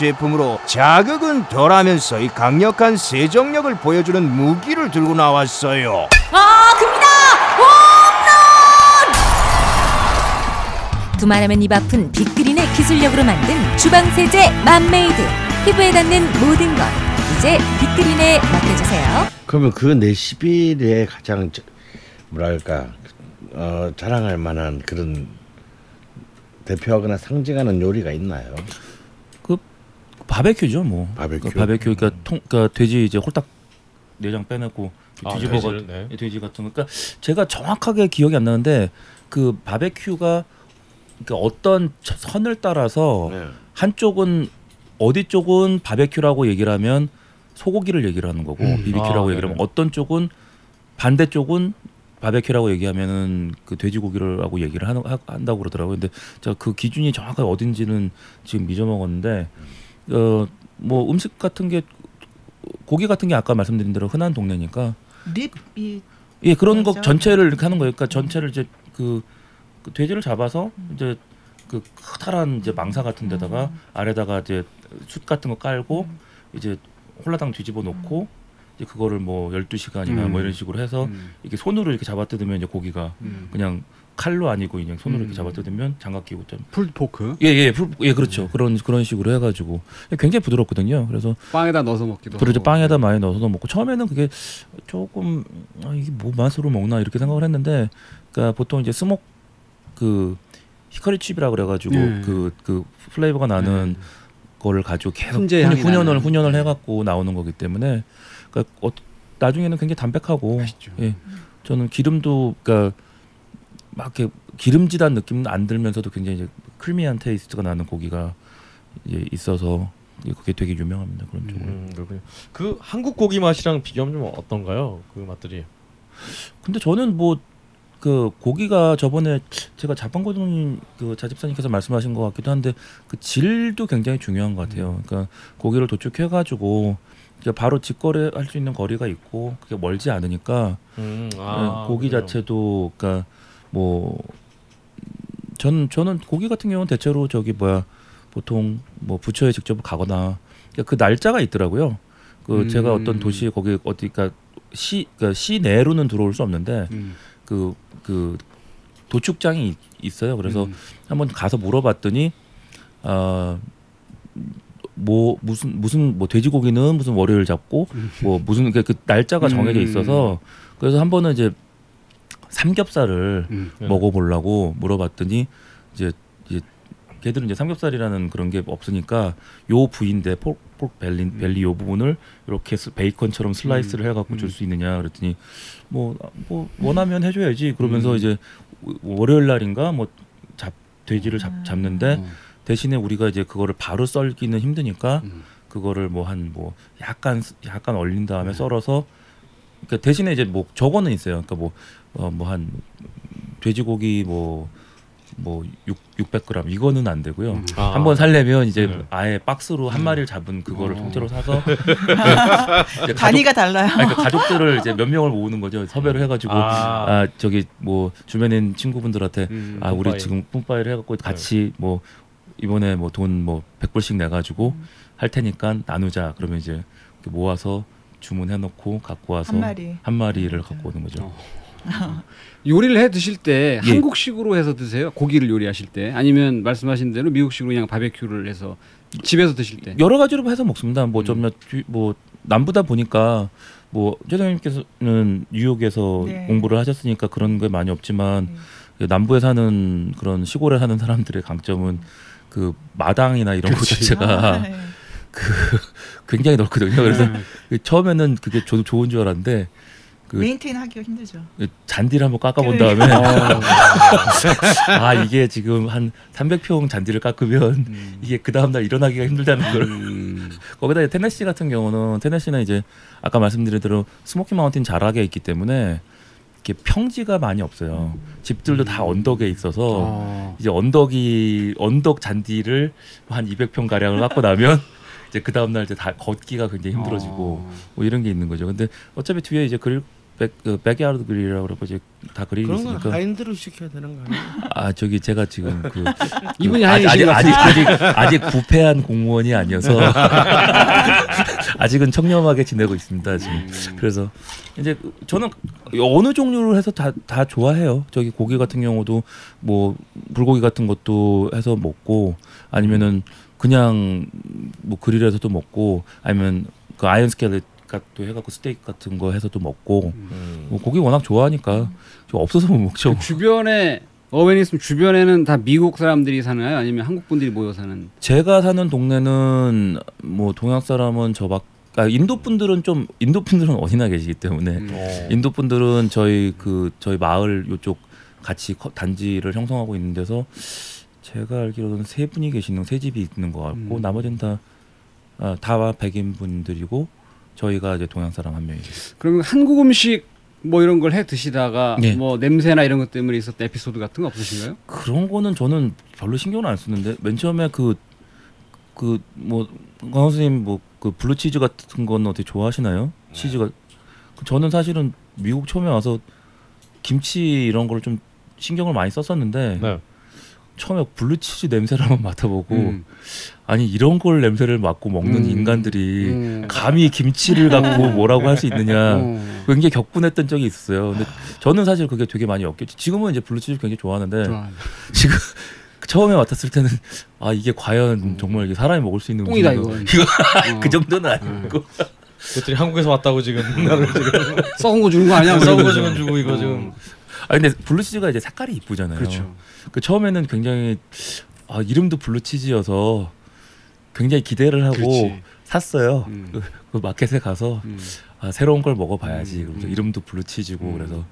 제품으로 자극은 덜하면서 이 강력한 세정력을 보여주는 무기를 들고 나왔어요. 아 큽니다. 홈런. 두말하면 입 아픈 빅그린의 기술력으로 만든 주방 세제 맘메이드 피부에 닿는 모든 것 이제 빅그린에 맡겨주세요. 그러면 그 내시빌의 가장 저- 뭐랄까 어, 자랑할 만한 그런 대표하거나 상징하는 요리가 있나요? 그 바베큐죠, 뭐. 바베큐? 그 바베큐 그러니까 통 그러니까 돼지 이제 홀딱 내장 빼내고 아, 뒤집어 가 네. 돼지 같은 거. 그러니까 제가 정확하게 기억이 안 나는데 그 바베큐가 그러니까 어떤 저- 선을 따라서 네. 한쪽은 어디 쪽은 바베큐라고 얘기를 하면 소고기를 얘기를 하는 거고 음. 비비큐라고 아, 얘기를 하면. 어떤 쪽은 반대 쪽은 바베큐라고 얘기하면은 그 돼지고기라고 얘기를 하는, 하- 한다고 그러더라고요. 근데 제가 그 기준이 정확하게 어딘지는 지금 잊어먹었는데 어 뭐 음식 같은 게 고기 같은 게 아까 말씀드린 대로 흔한 동네니까 립이 예 그런 거 그렇죠. 전체를 이렇게 하는 거예요. 그러니까 전체를 이제 그, 그 돼지를 잡아서 이제 그 커다란 이제 망사 같은 데다가 아래다가 이제 숯 같은 거 깔고 이제 홀라당 뒤집어 놓고 이제 그거를 뭐 12시간이나 음. 뭐 이런 식으로 해서 음. 이렇게 손으로 이렇게 잡아 뜯으면 이제 고기가 음. 그냥 칼로 아니고 그냥 손으로 음. 이렇게 잡아 뜯으면 장갑 끼고 좀 pulled pork 예예 예, 그렇죠 음. 그런 그런 식으로 해가지고 굉장히 부드럽거든요 그래서 빵에다 넣어서 먹기도 그렇죠. 빵에다 많이 넣어서 먹고 처음에는 그게 조금 아, 이게 뭐 맛으로 먹나 이렇게 생각을 했는데 그러니까 보통 이제 smoke 그 hickory chip이라 그래가지고 네. 그그 flavor가 나는 네. 거를 가지고 계속 훈연을. 훈연을 해갖고 나오는 거기 때문에 그러니까 어, 나중에는 굉장히 담백하고 맛있죠. 예 저는 기름도 그러니까 막 이렇게 기름지단 느낌은 안 들면서도 굉장히 이제 크리미한 테이스트가 나는 고기가 이제 있어서 예, 그게 되게 유명합니다 그런 쪽으로. 음, 그렇군요. 그 한국 고기 맛이랑 비교하면 좀 어떤가요? 그 맛들이. 근데 저는 뭐 그 고기가 저번에 제가 자판고등님 그 자집사님께서 말씀하신 것 같기도 한데 그 질도 굉장히 중요한 것 같아요. 그러니까 고기를 도축해가지고 바로 직거래 할 수 있는 거리가 있고 그게 멀지 않으니까 음, 네, 고기 그래요. 자체도 그러니까 뭐 저는 저는 고기 같은 경우는 대체로 저기 뭐야 보통 뭐 부처에 직접 가거나 그러니까 그 날짜가 있더라고요. 그 음. 제가 어떤 도시 거기 어디 그러니까 시 그러니까 시내로는 들어올 수 없는데 음. 그그 도축장이 있- 있어요. 그래서 음. 한번 가서 물어봤더니 어, 뭐 무슨 무슨 뭐 돼지고기는 무슨 월요일 잡고 뭐 무슨 그, 그 날짜가 정해져 음. 있어서 그래서 한 번은 이제 삼겹살을 음. 네. 먹어보려고 물어봤더니 이제 이제 걔들은 이제 삼겹살이라는 그런 게 없으니까 요 부위인데 pork, pork belly belly 요 부분을 이렇게 스- 베이컨처럼 슬라이스를 해갖고 음. 줄수 있느냐 그랬더니 뭐뭐 원하면 해줘야지 그러면서 음. 이제 월요일 날인가 뭐 잡 돼지를 잡, 잡는데 어. 대신에 우리가 이제 그거를 바로 썰기는 힘드니까 음. 그거를 뭐한뭐 약간 약간 얼린 다음에 네. 썰어서 그러니까 대신에 이제 뭐 저거는 있어요. 그러니까 뭐 어 뭐 한 돼지고기 뭐뭐 600g 이거는 안 되고요. 음. 아. 한번 살려면 이제 네. 아예 박스로 한 마리를 잡은 그거를 어. 통째로 사서 <laughs> 이제 가족, 단위가 달라요. 아니, 그러니까 가족들을 이제 몇 명을 모으는 거죠. 섭외를 해가지고 아, 아, 저기 뭐 주변에 있는 친구분들한테 음. 아 우리 뿜빠이. 지금 뿜빠이를 해갖고 같이 뭐 이번에 뭐돈뭐 100불씩 내가지고 할 테니까 나누자 그러면 이제 모아서 주문해놓고 갖고 와서 한 마리. 한 마리를 갖고 오는 거죠. 어. <laughs> 요리를 해 드실 때 예. 한국식으로 해서 드세요? 고기를 요리하실 때 아니면 말씀하신 대로 미국식으로 그냥 바베큐를 해서 집에서 드실 때? 여러 가지로 해서 먹습니다. 뭐 음. 좀뭐 뭐 남부다 보니까 뭐 최장님께서는 뉴욕에서 네. 공부를 하셨으니까 그런 게 많이 없지만 네. 남부에 사는 그런 시골에 사는 사람들의 강점은 그 마당이나 이런 것 그치. 자체가 아, 네. <laughs> 굉장히 넓거든요. 그래서 음. 그 처음에는 그게 저도 좋은 줄 알았는데 그 maintain 하기가 힘들죠. 잔디를 한번 깎아본 그래. 다음에 <laughs> 어. <laughs> 아 이게 지금 한 300평 잔디를 깎으면 음. 이게 그 다음 날 일어나기가 힘들다는 걸 음. <laughs> 거기다 테네시 같은 경우는 테네시는 이제 아까 말씀드린 대로 스모키 마운틴 자락에 있기 때문에 이렇게 평지가 많이 없어요. 집들도 다 언덕에 있어서 어. 이제 언덕이 언덕 잔디를 한 200평 가량을 갖고 나면 이제 그 다음 날 이제 다 걷기가 굉장히 힘들어지고 어. 뭐 이런 게 있는 거죠. 근데 어차피 뒤에 이제 그릴 백 그, 백야드 그릴이라고 그러고 이제 다 그릴이 그런 건 있으니까 하인드로 시켜야 되는 거 아니에요? <laughs> 아 저기 제가 지금 그 <laughs> 이분이 아직 하이신 아직 것 아직. 아직, 아직 부패한 공무원이 아니어서 <laughs> 아직은 청렴하게 지내고 있습니다 지금. 음. 그래서 이제 저는 어느 종류를 해서 다 다 좋아해요. 저기 고기 같은 경우도 뭐 불고기 같은 것도 해서 먹고 아니면은 그냥 뭐 그릴에서도 먹고 아니면 그 iron skillet 같도 해갖고 스테이크 같은 거 해서도 먹고 음. 뭐 고기 워낙 좋아하니까 좀 없어서 못 먹죠. 그 주변에 어웨니스 주변에는 다 미국 사람들이 사나요? 아니면 한국 분들이 모여 사는? 제가 사는 동네는 뭐 동양 사람은 저밖 아 인도 분들은 좀 인도 분들은 어디나 계시기 때문에 음. 어. 인도 분들은 저희 그 저희 마을 요쪽 같이 커- 단지를 형성하고 있는 데서 제가 알기로는 세 분이 계시는 세 집이 있는 것 같고 음. 나머지는 다 아, 다 백인 분들이고 저희가 이제 동양 사람 한 명이죠. 그러면 한국 음식 뭐 이런 걸 해 드시다가 네. 뭐 냄새나 이런 것 때문에 있었던 에피소드 같은 거 없으신가요? 그런 거는 저는 별로 신경을 안 쓰는데 맨 처음에 그 그 뭐 강선생님 뭐 그 블루 치즈 같은 건 어떻게 좋아하시나요? 치즈가 그 저는 사실은 미국 처음에 와서 김치 이런 걸 좀 신경을 많이 썼었는데 네. 처음에 블루치즈 냄새를 한번 맡아보고 음. 아니 이런 걸 냄새를 맡고 먹는 음. 인간들이 음. 감히 김치를 갖고 <laughs> 뭐라고 할 수 있느냐 어. 굉장히 격분했던 적이 있었어요. 근데 저는 사실 그게 되게 많이 었겠지 지금은 이제 블루치즈 굉장히 좋아하는데 좋아. 지금 <laughs> 처음에 맡았을 때는 아 이게 과연 정말 이게 사람이 먹을 수 있는 똥이다? 이건. 이거 어. 그 정도는 아니고 그랬더니 한국에서 왔다고 <laughs> 지금 썩은 거 주는 거 아니야? 썩은 거. 지금 주고 이거 어. 지금 아 근데 블루치즈가 이제 색깔이 이쁘잖아요. 그렇죠. 그 처음에는 굉장히 아 이름도 블루치즈여서 굉장히 기대를 하고 그렇지. 샀어요. 음. 그, 그 마켓에 가서 음. 아 새로운 걸 먹어봐야지. 음, 그러면서 음. 이름도 블루치즈고 음. 그래서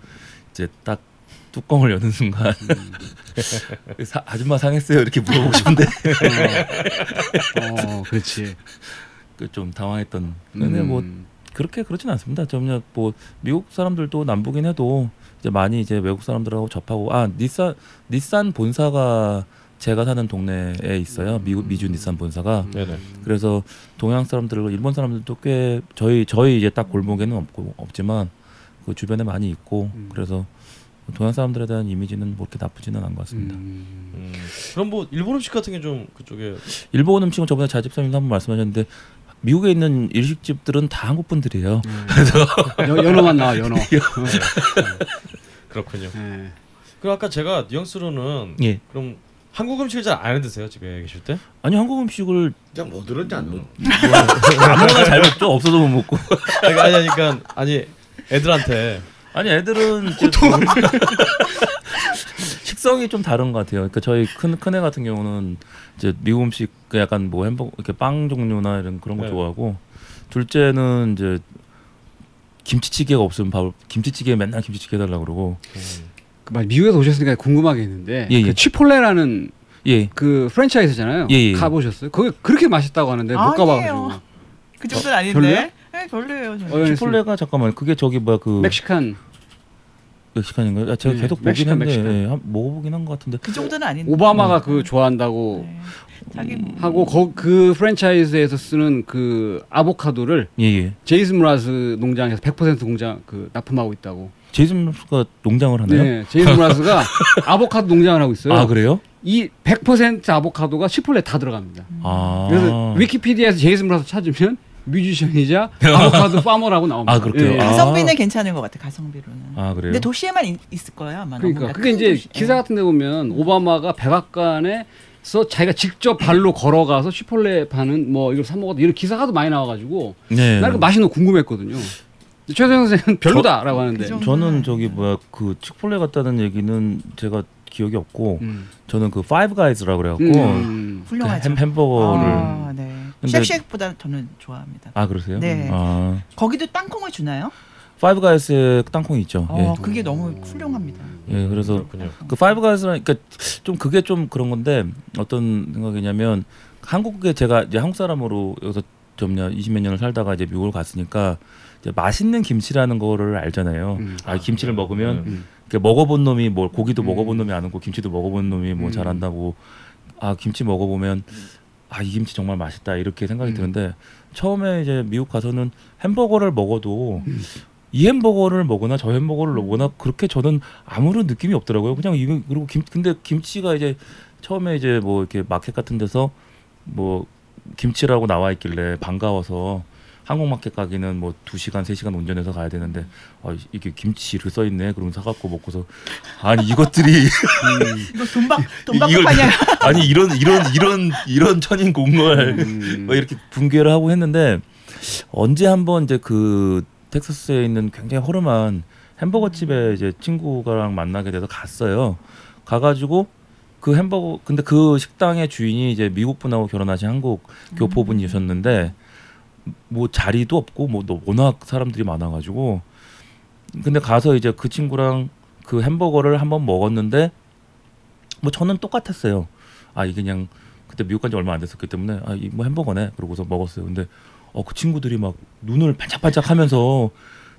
이제 딱 뚜껑을 여는 순간 <laughs> 사- 아줌마 상했어요 이렇게 물어보고 싶은데 어, 그렇지. 그 좀 당황했던. 근데 뭐 음. 그렇게 그렇진 않습니다. 좀요 뭐 미국 사람들도 남북인 해도 이제 많이 이제 외국 사람들하고 접하고 아 닛산 닛산 본사가 제가 사는 동네에 있어요. 미국 미주 닛산 본사가 네네. 그래서 동양 사람들, 일본 사람들도 꽤 저희 저희 이제 딱 골목에는 없고 없지만 그 주변에 많이 있고 음. 그래서 동양 사람들에 대한 이미지는 뭐 그렇게 나쁘지는 않은 것 같습니다. 음. 음. 그럼 뭐 일본 음식 같은 게 좀 그쪽에 일본 음식은 저번에 자집사님도 한번 말씀하셨는데 미국에 있는 일식집들은 다 한국 분들이에요. <laughs> 여, 연어만 나와 연어. <laughs> 그렇군요. 예. 그럼 아까 제가 뉘앙스로는 예. 그럼 한국 음식을 잘 안 드세요 집에 계실 때? 아니 한국 음식을 그냥 뭐 들었지 않나? 아무나 잘 먹죠. 없어도 못 먹고. 아니 아니 그러니까 아니 애들한테 아니 애들은 이제 뭐 <laughs> 식성이 좀 다른 것 같아요. 그러니까 저희 큰 큰애 같은 경우는 이제 미국 음식 그 약간 뭐 햄버거 이렇게 빵 종류나 이런 그런 거 네. 좋아하고 둘째는 이제 김치찌개가 없으면 밥 김치찌개 맨날 김치찌개 해달라 그러고 그 말- 미국에서 오셨으니까 궁금한 게 있는데 예, 예. 그 치폴레라는 예 그 프랜차이즈잖아요. 예, 예. 가보셨어요? 거기 그렇게 맛있다고 하는데 못 아니에요. 가봐가지고. 그 정도는 아닌데. 별로야? 네, 별로예요. 저는. 어, 치폴레가 잠깐만 그게 저기 뭐야 그 멕시칸 멕시칸인가요? 아, 제가 네, 계속 보긴 멕시칸, 했는데 멕시칸. 예, 한- 먹어보긴 한 것 같은데 그 정도는 아닌데. 오바마가 그 좋아한다고 네. 뭐- 하고 거, 그 프랜차이즈에서 쓰는 그 아보카도를 예 예 제이슨 무라스 농장에서 100% 공장 그 납품하고 있다고. 제이슨 가 농장을 하나요? 네, 제이슨 무라스가 <laughs> 아보카도 농장을 하고 있어요. 아 그래요? 이 100% 아보카도가 치폴레 다 들어갑니다. 아 그래서 위키피디아에서 제이슨 무라스 찾으면 뮤지션이자 <laughs> 아보카도 파머라고 나옵니다. 아, 그렇게요? 예. 아. 가성비는 괜찮은 것 같아. 가성비로는. 아 그래요? 근데 도시에만 있, 있을 거예요 아마. 그러니까 그게 이제 도시- 기사 예. 같은 데 보면 오바마가 백악관에 서 자기가 직접 발로 걸어가서 치폴레 파는 뭐 이걸 사 먹었다 이런 기사가 도 많이 나와가지고 네. 나는 그 맛이 너무 궁금했거든요. 최성 선생은 별로다라고 하는데. 그 저는 저기 뭐야 그 치폴레 갔다는 얘기는 제가 기억이 없고 음. 저는 그 파이브 가이즈라고 그래갖고 음. 그 훌륭하죠. 햄, 햄버거를 아, 네. 쉑쉑보다 저는 좋아합니다. 아 그러세요? 네. 아 거기도 땅콩을 주나요? 파이브 가이즈에 땅콩이 있죠. 어, 그게 너무 훌륭합니다. 예. 예, 그래서 그렇군요. 그 파이브 가이즈는 그러니까 좀 그게 좀 그런 건데 어떤 생각이냐면 한국에 제가 이제 한국 사람으로 여기서 좀냐 20몇 년을 살다가 이제 미국을 갔으니까 맛있는 김치라는 거를 알잖아요. 음. 아, 김치를 먹으면 음. 이렇게 먹어본 놈이 뭐 고기도 음. 먹어본 놈이 아는 고 김치도 먹어본 놈이 뭐 음. 잘한다고 아 김치 먹어보면 아 이 김치 정말 맛있다 이렇게 생각이 음. 드는데 처음에 이제 미국 가서는 햄버거를 먹어도 음. 이 햄버거를 먹거나 저 햄버거를 먹거나 그렇게 저는 아무런 느낌이 없더라고요. 그냥 이거 그리고 김 근데 김치가 이제 처음에 이제 뭐 이렇게 마켓 같은 데서 뭐 김치라고 나와 있길래 반가워서 한국 마켓 가기는 뭐 두 시간 세 시간 운전해서 가야 되는데 아 이게 김치를 써 있네 그러면 사갖고 먹고서 아니 이것들이 <laughs> 이거 돈박 돈박 이걸- 파냐? <laughs> 아니 이런 이런 이런 이런 천인 공걸 음. 뭐 이렇게 붕괴를 하고 했는데 언제 한번 이제 그 텍사스에 있는 굉장히 허름한 햄버거 집에 이제 친구랑 만나게 돼서 갔어요. 가가지고 그 햄버거 근데 그 식당의 주인이 이제 미국 분하고 결혼하신 한국 교포분이셨는데 뭐 자리도 없고 뭐 너- 워낙 사람들이 많아가지고 근데 가서 이제 그 친구랑 그 햄버거를 한번 먹었는데 뭐 저는 똑같았어요. 아 이게 그냥 그때 미국 간 지 얼마 안 됐었기 때문에 아 이 뭐 햄버거네 그러고서 먹었어요. 근데 어 그 친구들이 막 눈을 반짝반짝하면서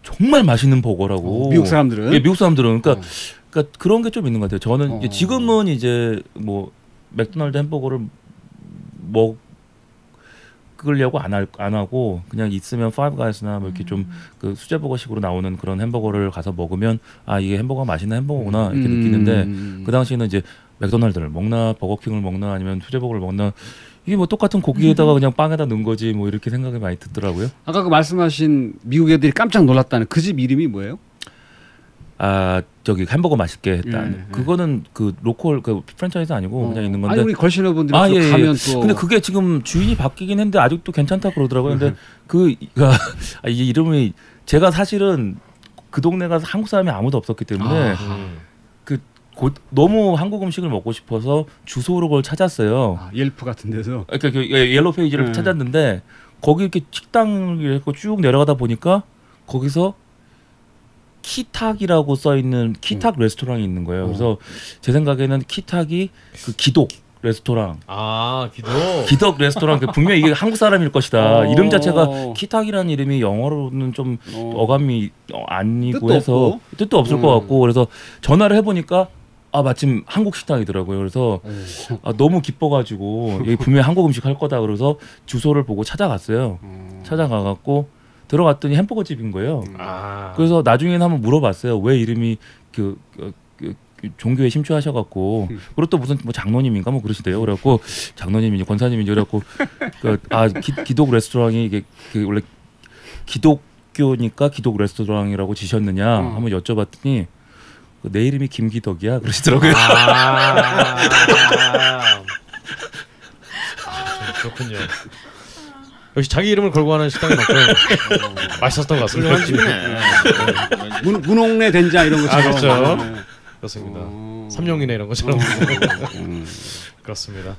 정말 맛있는 버거라고. 어, 미국 사람들은 예, 미국 사람들은 그러니까, 어. 그러니까 그런 게 좀 있는 것 같아요. 저는 어. 지금은 이제 뭐 맥도날드 햄버거를 먹 바꾸려고 안, 할, 안 하고 그냥 있으면 파이브 가이스나 뭐 이렇게 좀 그 수제버거식으로 나오는 그런 햄버거를 가서 먹으면 아 이게 햄버거 맛있는 햄버거구나 이렇게 느끼는데 음. 그 당시에는 이제 맥도날드를 먹나 버거킹을 먹나 아니면 수제버거를 먹나 이게 뭐 똑같은 고기에다가 그냥 빵에다 넣은 거지 뭐 이렇게 생각이 많이 들더라고요. 아까 그 말씀하신 미국 애들이 깜짝 놀랐다는 그 집 이름이 뭐예요? 아 저기 햄버거 맛있게 했다. 예, 예. 그거는 그 local 그 프랜차이즈 아니고 그냥 있는 건데. 아니 우리 걸신어분들이 아, 또 예, 예. 가면 또 근데 그게 지금 주인이 바뀌긴 했는데 아직도 괜찮다 그러더라고요. 음. 근데 <laughs> 그 아, 이 이름이 제가 사실은 그 동네가 한국 사람이 아무도 없었기 때문에 아. 음. 곧 너무 한국 음식을 먹고 싶어서 주소로 그걸 찾았어요. 아, Yelp 같은 데서 그러니까 그 Yellow Page를 네. 찾았는데 거기 이렇게 식당을 쭉 내려가다 보니까 거기서 키탁이라고 써 있는 키탁 음. 레스토랑이 있는 거예요. 그래서 제 생각에는 키탁이 그 기독 레스토랑, 아 기도. 기덕 레스토랑 그 분명히 이게 한국 사람일 것이다. 어. 이름 자체가 키탁이라는 이름이 영어로는 좀 어. 어감이 어, 아니고 뜻도 해서 없고. 뜻도 없을 음. 것 같고 그래서 전화를 해보니까 아 마침 한국 식당이더라고요. 그래서 어. 아, 너무 기뻐가지고 분명히 한국 음식 할 거다 그래서 주소를 보고 찾아갔어요. 어. 찾아가갖고 들어갔더니 햄버거 집인 거예요. 아. 그래서 나중에는 한번 물어봤어요. 왜 이름이 그, 그, 그, 그 종교에 심취하셔갖고 음. 그리고 또 무슨 뭐 장로님인가 뭐 그러시대요. 그래갖고 장로님이니 권사님이니 그래갖고 그, 아 기, 기독 레스토랑이 이게 그 원래 기독교니까 기독 레스토랑이라고 지셨느냐 음. 한번 여쭤봤더니 그내 이름이 김기덕이야 그러시더라고요. 아. <laughs> 아, 그렇군요. 역시 자기 이름을 걸고 하는 식당이 만큼 <laughs> 맛있었던 것 같습니다. 훌륭한 집이네. 문, 문홍래 된장 이런 것처럼 아, 그렇죠. 네. 그렇습니다. 어. 삼룡이네 이런 것처럼 음. <laughs> 그렇습니다.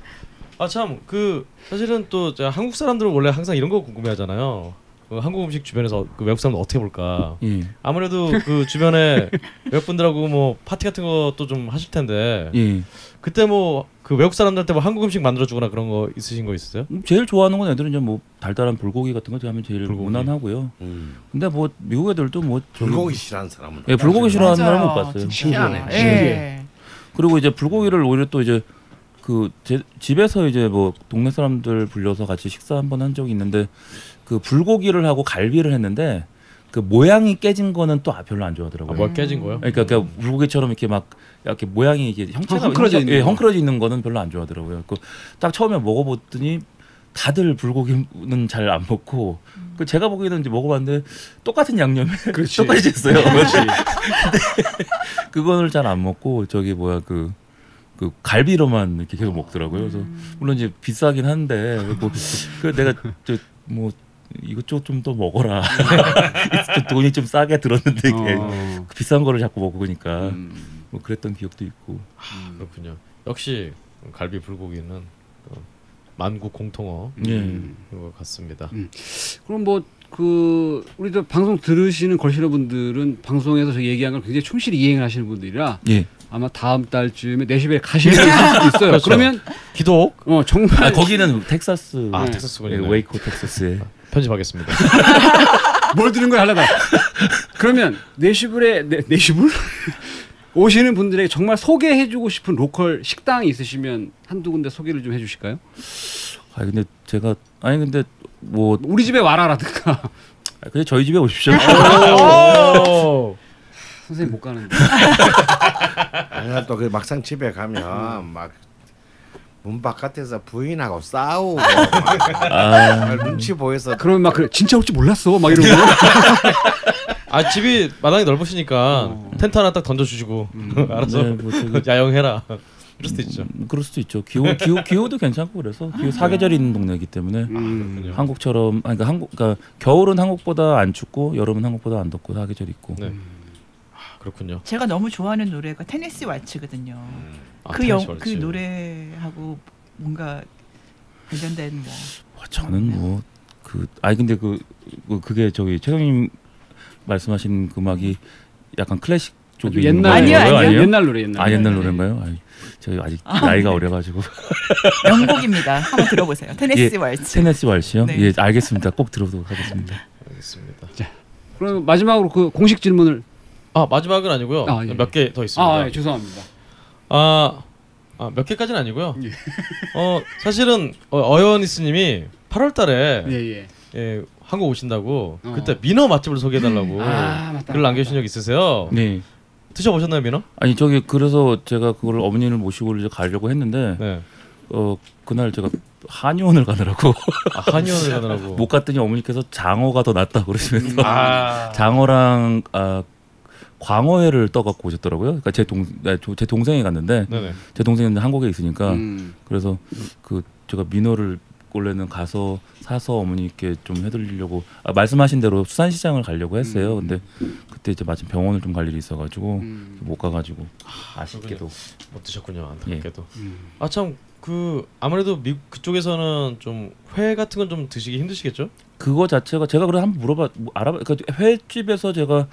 아 참 그 사실은 또 제가 한국 사람들은 원래 항상 이런 거 궁금해하잖아요. 그 한국 음식 주변에서 그 외국 사람들 어떻게 볼까? 예. 아무래도 그 주변에 외국 분들하고 뭐 파티 같은 것도 좀 하실 텐데 예. 그때 뭐 그 외국 사람들한테 뭐 한국 음식 만들어 주거나 그런 거 있으신 거 있으세요? 음, 제일 좋아하는 건 애들은 이제 뭐 달달한 불고기 같은 거 하면 제일 불고기. 무난하고요. 음. 근데 뭐 미국 애들도 뭐 저기- 불고기 싫어하는 사람은 예, 불고기 싫어하는. 사람은 못 봤어요. 신기하네. 예. 신기해. 그리고 이제 불고기를 오히려 또 이제 그 제 집에서 이제 뭐 동네 사람들 불려서 같이 식사 한 번 한 적이 있는데 그 불고기를 하고 갈비를 했는데 그 모양이 깨진 거는 또 아, 별로 안 아, 좋아하더라고요. 뭐 깨진 거요? 그러니까, 그러니까 불고기처럼 이렇게 막 이렇게 모양이 이게 형체가 헝클어져 있는 예, 거. 헝클어져 있는 거는 별로 안 좋아하더라고요. 그 딱 처음에 먹어봤더니 다들 불고기는 잘 안 먹고 그 제가 보기에는 이제 먹어봤는데 똑같은 양념에 <laughs> 그렇지. 똑같이 됐어요. <laughs> 그렇지. 그거를 잘 안 먹고 저기 뭐야 그. 그 갈비로만 이렇게 계속 먹더라고요. 그래서 물론 이제 비싸긴 한데 뭐, 그 내가 저뭐 이것저것 좀 더 먹어라. <laughs> 좀 돈이 좀 싸게 들었는데 이게 어. 비싼 거를 자꾸 먹으니까 음. 뭐 그랬던 기억도 있고. 그렇군요. 역시 갈비 불고기는 어, 만국 공통어 예. 음. 것 같습니다. 그럼 뭐 그 우리도 방송 들으시는 걸신어 분들은 방송에서 저 얘기한 걸 굉장히 충실히 이행을 하시는 분들이라 예. 아마 다음 달쯤에 내슈빌 가시는 분들 수도 있어요. <laughs> 그렇죠. 그러면 기독 어 정말 아, 거기는 텍사스. 아 네. 텍사스군요. 예, 웨이코 텍사스에. 편집하겠습니다. <laughs> 뭘 들은 거야 하려다. 그러면 내슈빌에 내, 내슈빌 <laughs> 오시는 분들에게 정말 소개해주고 싶은 local 식당이 있으시면 한두 군데 소개를 좀 해주실까요? 아 근데 제가 아니 근데 뭐 우리 집에 와라라든가 아, 그냥 저희 집에 오십시오. 오! 선생님 못 가는데. 내가 또그 막상 집에 가면 막 문 바깥에서 부인하고 싸우고 <laughs> 막 아, 눈치 보여서 그러면 막 그래 진짜 올지 몰랐어 막 이러고. <laughs> 아 집이 마당이 넓으시니까 어. 텐트 하나 딱 던져주시고 <laughs> 알아서 네, 뭐 저기 야영해라. 그럴 수도 있죠. 음, 그럴 수도 있죠. 기후 기후 기후도 괜찮고 그래서 기후 사계절이 있는 동네이기 때문에 음. 그렇군요. 한국처럼 아니, 그러니까 한국 그러니까 겨울은 한국보다 안 춥고 여름은 한국보다 안 덥고 사계절 있고. 네. 아, 그렇군요. 제가 너무 좋아하는 노래가 테네시 왈츠거든요. 아, 그, 영, 그. 노래하고 뭔가 관련된 뭐 와, 저는 뭐 그 아니 근데 그, 그 그게 저기 최성님 말씀하신 그 음악이 약간 클래식 쪽이 옛날 아니요? 아니요. 옛날 노래 옛날. 아 옛날 노래. 노래인가요? 아니, 저희 아직 나이가 어려가지고 <laughs> 명곡입니다. 한번 들어보세요. 테네시 예, 왈츠. 테네시 왈시요? 네. 예 알겠습니다. 꼭 들어보도록 하겠습니다. 알겠습니다. 그럼 마지막으로 그 공식 질문을 아 마지막은 아니고요. 아, 예. 몇개 더 있습니다. 아 예, 죄송합니다. 아, 아, 몇 개까지는 아니고요. 예. <laughs> 어 사실은 어, 어여니스님이 8월달에 예, 예. 예, 한국 오신다고 어. 그때 민어 맛집을 소개해달라고 아, 맞다, 글 남겨주신. 적 있으세요? 네. 드셔보셨나요 민어? 아니 저기 그래서 제가 그걸 어머니를 모시고 이제 가려고 했는데 네. 어 그날 제가 한의원을 가느라고 아, 한의원을 <laughs> 가느라고. 못 갔더니 어머니께서 장어가 더 낫다 그러시면서 아. <laughs> 장어랑 아 광어회를 떠갖고 오셨더라고요. 그러니까 제 동 제 동생이 갔는데 네네. 제 동생은 한국에 있으니까 음. 그래서 그 제가 민어를 원래는 가서 사서 어머니께 좀 해드리려고 아, 말씀하신 대로 수산시장을 가려고 했어요. 음. 근데 그때 이제 마침 병원을 좀 갈 일이 있어가지고 음. 못 가가지고 아쉽게도 못 드셨군요 안타깝게도. 음. 아참 그 아무래도 미 그쪽에서는 좀 회 같은 건 좀 드시기 힘드시겠죠? 그거 자체가 제가 그래 한번 물어봐 뭐 알아봐 그러니까 횟집에서 제가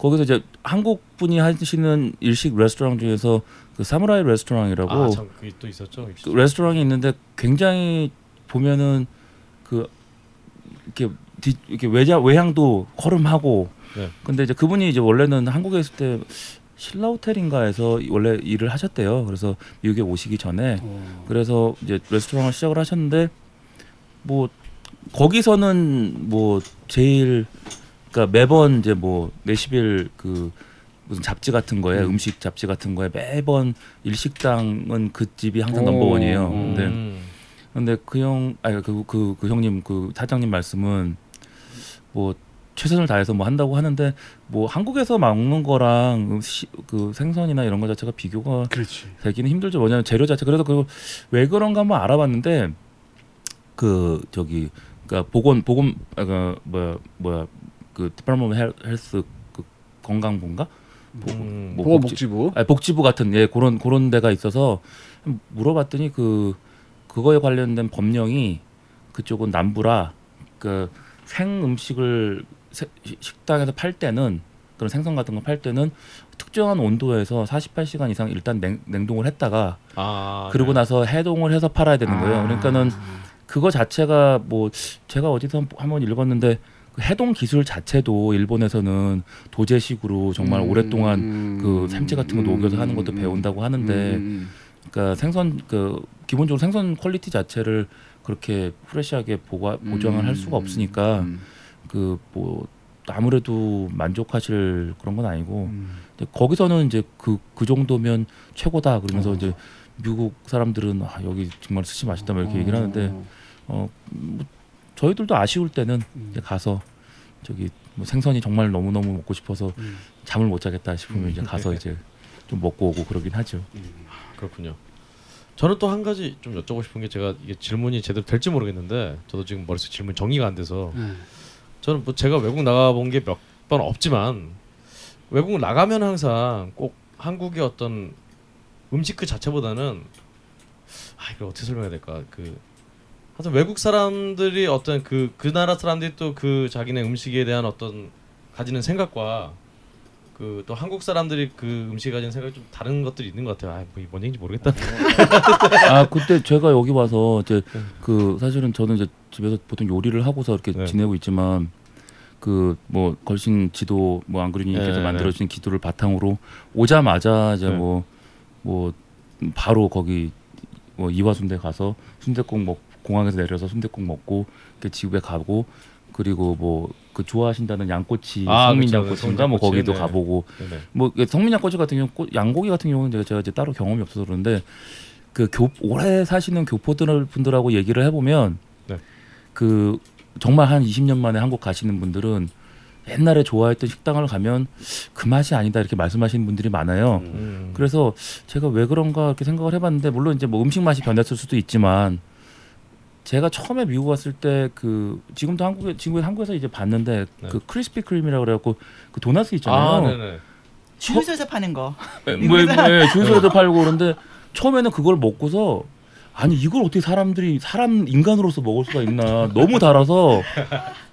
거기서 이제 한국 분이 하시는 일식 레스토랑 중에서 그 사무라이 레스토랑이라고 아 참 그게 또 있었죠. 그 레스토랑이 있는데 굉장히 보면은 그 이렇게 뒤, 이렇게 외자 외향도 허름하고 네. 근데 이제 그분이 이제 원래는 한국에 있을 때 신라 호텔인가에서 원래 일을 하셨대요. 그래서 미국에 오시기 전에 어. 그래서 이제 레스토랑을 시작을 하셨는데 뭐 거기서는 뭐 제일 그러니까 매번 이제 뭐 네시빌 그 무슨 잡지 같은 거에 음. 음. 식 잡지 같은 거에 매번 일식당은 그 집이 항상 오. 넘버원이에요. 음. 근데 음. 근데 그 형 아니 그그 그 형님 그 사장님 말씀은 뭐 최선을 다해서 뭐 한다고 하는데 뭐 한국에서 먹는 거랑 시, 그 생선이나 이런 거 자체가 비교가 그렇지. 되기는 힘들죠. 뭐냐면 재료 자체 그래서 그왜 그런가 한번 알아봤는데 그 저기 그니까 보건 보건 아, 그 뭐야 뭐야 그 Department Heal- Health 그 건강부인가? 보- 음. 뭐 보건복지부. 아니, 복지부 같은 예 그런 그런 데가 있어서 물어봤더니 그 그거에 관련된 법령이 그쪽은 남부라 그 생 음식을 세- 시- 식당에서 팔 때는 그런 생선 같은 거 팔 때는 특정한 온도에서 48시간 이상 일단 냉, 냉동을 했다가 아 그러고 네. 나서 해동을 해서 팔아야 되는 거예요. 아. 그러니까는 그거 자체가 뭐 제가 어디서 한번 읽었는데 그 해동 기술 자체도 일본에서는 도제식으로 정말 음, 오랫동안 음, 그 샘체 같은 거 녹여서 하는 것도 음, 배운다고 하는데 음, 그러니까 생선 그 기본적으로 생선 quality 자체를 그렇게 fresh하게 보가, 음, 보장을 할 수가 없으니까 음, 그뭐 아무래도 만족하실 그런 건 아니고 음. 근데 거기서는 이제 그 그 정도면 최고다 그러면서 어. 이제 미국 사람들은 아, 여기 정말 스시 맛있다 막 이렇게 얘기를 하는데 어 뭐, 저희들도 아쉬울 때는 음. 가서 저기 뭐 생선이 정말 너무 너무 먹고 싶어서 음. 잠을 못 자겠다 싶으면 이제 가서 이제 좀 먹고 오고 그러긴 하죠. 그렇군요. 저는 또 한 가지 좀 여쭤보고 싶은 게 제가 이게 질문이 제대로 될지 모르겠는데 저도 지금 머릿속 질문 정리가 안 돼서 네. 저는 뭐 제가 외국 나가본 게 몇 번 없지만 외국 나가면 항상 꼭 한국의 어떤 음식 그 자체보다는 아 이걸 어떻게 설명해야 될까 그 하여튼 외국 사람들이 어떤 그 그 나라 사람들이 또 그 자기네 음식에 대한 어떤 가지는 생각과 그 또 한국 사람들이 그 음식에 가지는 생각이 좀 다른 것들이 있는 것 같아요. 아 뭐 뭔 얘기인지 모르겠다. 아 그때 제가 여기 와서 이제 그 사실은 저는 이제 집에서 보통 요리를 하고서 이렇게 네. 지내고 있지만 그 뭐 걸신 지도 뭐 안그리님께서 네, 만들어 주신 기도를 바탕으로 오자마자 이제 네. 뭐뭐 바로 거기 뭐 이화순대 가서 순대국 먹 공항에서 내려서 순대국 먹고 집에 가고 그리고 뭐 그 좋아하신다는 양꼬치 아, 성민 그쵸. 양꼬치인가 뭐 성민 거기도 네. 가보고 네네. 뭐 성민 양꼬치 같은 경우 는 양고기 같은 경우는 제가, 제가 이제 따로 경험이 없어서 그런데 그 교 오래 사시는 교포들 분들하고 얘기를 해보면 네. 그 정말 한 20년 만에 한국 가시는 분들은 옛날에 좋아했던 식당을 가면 그 맛이 아니다 이렇게 말씀하시는 분들이 많아요. 음. 그래서 제가 왜 그런가 이렇게 생각을 해봤는데 물론 이제 뭐 음식 맛이 변했을 수도 있지만 제가 처음에 미국 왔을 때 그 지금도 한국에 지금 한국에서 이제 봤는데 네. 그 크리스피 크림이라고 그래갖고 그 도넛 있잖아요. 아 서서 파는 거. <laughs> 뭐, 뭐, 예, 주유소에도 팔고 그런데 처음에는 그걸 먹고서 아니 이걸 어떻게 사람들이 사람 인간으로서 먹을 수가 있나 너무 달아서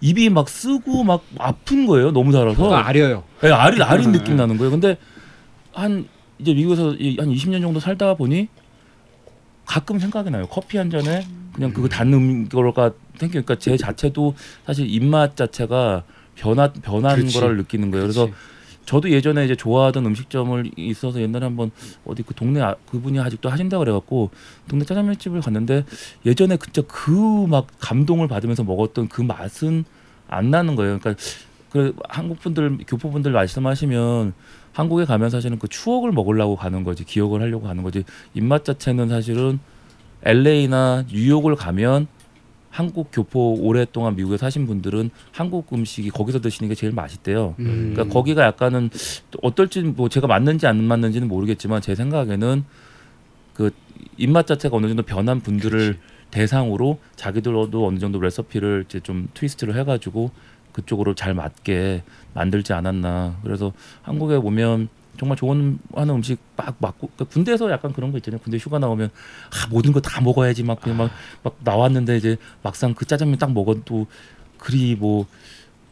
입이 막 쓰고 막 아픈 거예요 너무 달아서 아려요. 예, 아린 아린 느낌 나는 거예요 근데 한 이제 미국에서 이- 한 20년 정도 살다 보니 가끔 생각이 나요 커피 한 잔에 그냥 그거 단 거가 생기니까 제 자체도 사실 입맛 자체가 변화 변한 그렇지. 거를 느끼는 거예요 그래서 그렇지. 저도 예전에 이제 좋아하던 음식점을 있어서 옛날에 한번 어디 그 동네 아, 그분이 아직도 하신다 그래갖고 동네 짜장면집을 갔는데 예전에 진짜 그막 감동을 받으면서 먹었던 그 맛은 안 나는 거예요. 그러니까 그 한국 분들 교포 분들 말씀하시면 한국에 가면 사실은 그 추억을 먹으려고 가는 거지 기억을 하려고 가는 거지 입맛 자체는 사실은 LA나 뉴욕을 가면 한국 교포 오랫동안 미국에 사신 분들은 한국 음식이 거기서 드시는 게 제일 맛있대요. 음. 그러니까 거기가 약간은 또 어떨지 뭐 제가 맞는지 안 맞는지는 모르겠지만 제 생각에는 그 입맛 자체가 어느 정도 변한 분들을 대상으로 자기들도 어느 정도 레시피를 이제 좀 트위스트를 해가지고 그쪽으로 잘 맞게 만들지 않았나. 그래서 한국에 오면 정말 좋은 하는 음식 막 맞고 그러니까 군대에서 약간 그런 거 있잖아요. 군대 휴가 나오면 아 모든 거 다 먹어야지 막 그냥 막, 막 나왔는데 이제 막상 그 짜장면 딱 먹어도 그리 뭐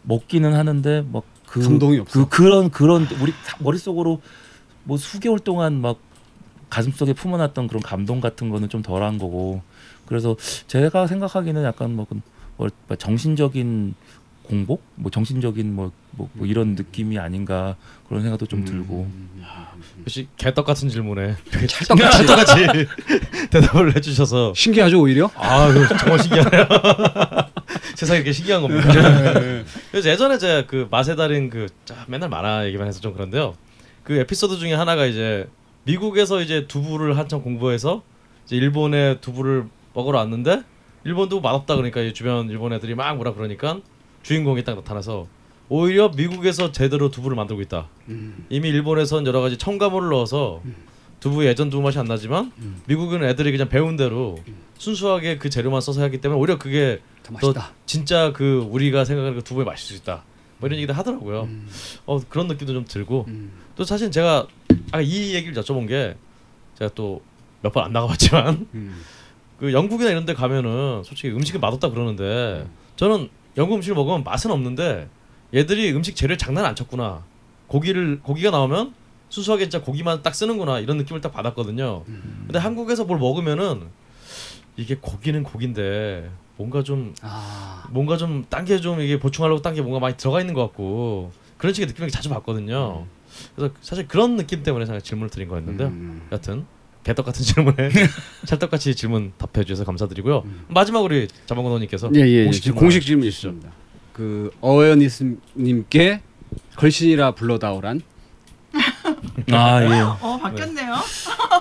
먹기는 하는데 막그 감동이 없어. 그 그런 그런 우리 다 머릿속으로 뭐 수개월 동안 막 가슴속에 품어놨던 그런 감동 같은 거는 좀 덜한 거고 그래서 제가 생각하기는 약간 뭐, 그뭐 정신적인 공복 뭐 정신적인 뭐, 뭐, 뭐 이런 느낌이 아닌가 그런 생각도 좀 들고 역시 개떡 같은 질문에 이렇게 찰떡같이, 찰떡같이 대답을 해주셔서 신기하죠 오히려. 아 정말 신기하네요. <laughs> 세상이 이렇게 신기한 겁니다. 그래서 예전에 제가 그 맛의 달인 그 자, 맨날 만화 얘기만 해서 좀 그런데요. 그 에피소드 중에 하나가 이제 미국에서 이제 두부를 한참 공부해서 이제 일본에 두부를 먹으러 왔는데 일본 두부 맛없다 그러니까 이 주변 일본 애들이 막 뭐라 그러니까 주인공이 딱 나타나서 오히려 미국에서 제대로 두부를 만들고 있다. 이미 일본에선 여러 가지 첨가물을 넣어서 두부 예전 두부 맛이 안 나지만 미국은 애들이 그냥 배운 대로 순수하게 그 재료만 써서 하기 때문에 오히려 그게 더 더. 진짜 그 우리가 생각하는 그 두부의 맛일 수 있다. 뭐 이런 얘기도 하더라고요. 음. 어 그런 느낌도 좀 들고 음. 또 사실 제가 아까 이 얘기를 여쭤본 게 제가 또 몇 번 안 나가봤지만 음. 그 영국이나 이런 데 가면은 솔직히 음식이 맛없다 그러는데 저는 영국 음식을 먹으면 맛은 없는데 얘들이 음식 재료를 장난 안 쳤구나 고기를 고기가 나오면 순수하게 진짜 고기만 딱 쓰는구나 이런 느낌을 딱 받았거든요 근데 한국에서 뭘 먹으면은 이게 고기는 고기인데 뭔가 좀 아. 뭔가 좀 딴 게 좀 이게 보충하려고 딴 게 뭔가 많이 들어가 있는 것 같고 그런 식의 느낌을 자주 받거든요 그래서 사실 그런 느낌 때문에 제가 질문을 드린 거였는데요 음. 여튼 개떡 같은 <laughs> 질문에 찰떡같이 질문 답해 주셔서 감사드리고요. 마지막으로 우리 자방건호님께서 예, 예, 공식 예. 질문 공식 질문 있습니다. 그 어연이스님께 걸신이라 불러다오란 아 예. <laughs> 어 바뀌었네요.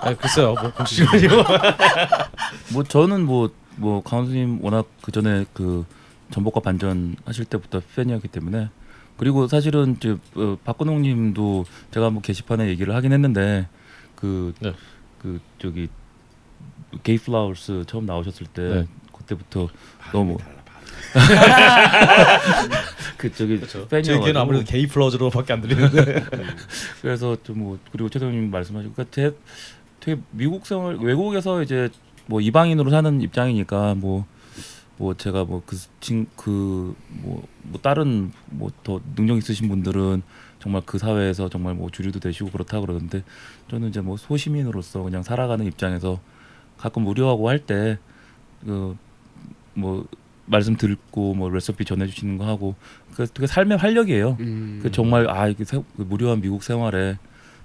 아, 글쎄요, 뭐 공식 <laughs> 질문이고 뭐 저는 뭐뭐 강원수님 워낙 그 전에 그 전복과 반전 하실 때부터 팬이었기 때문에 그리고 사실은 저 어, 박근홍님도 제가 뭐 게시판에 얘기를 하긴 했는데 그 그 네. 저기 게이 플라워스 처음 나오셨을 때 네. 그때부터 너무 <laughs> 그 저기 제 귀에는 팬이어가지고 아무래도 게이 플러즈로밖에 안 들리는데 <laughs> 그래서 좀 뭐 그리고 최성님 말씀하시고 그러니까 제 되게 미국 생활 외국에서 이제 뭐 이방인으로 사는 입장이니까 뭐 뭐 제가 뭐그 그뭐뭐 뭐 다른 뭐 더 능력 있으신 분들은 정말 그 사회에서 정말 뭐 주류도 되시고 그렇다 그러는데 저는 이제 뭐 소시민으로서 그냥 살아가는 입장에서 가끔 우려하고 할 때 그 뭐 말씀 듣고 뭐 레시피 전해주시는 거 하고 그 되게 삶의 활력이에요. 음. 그 정말 아 이게 세, 그 무료한 미국 생활에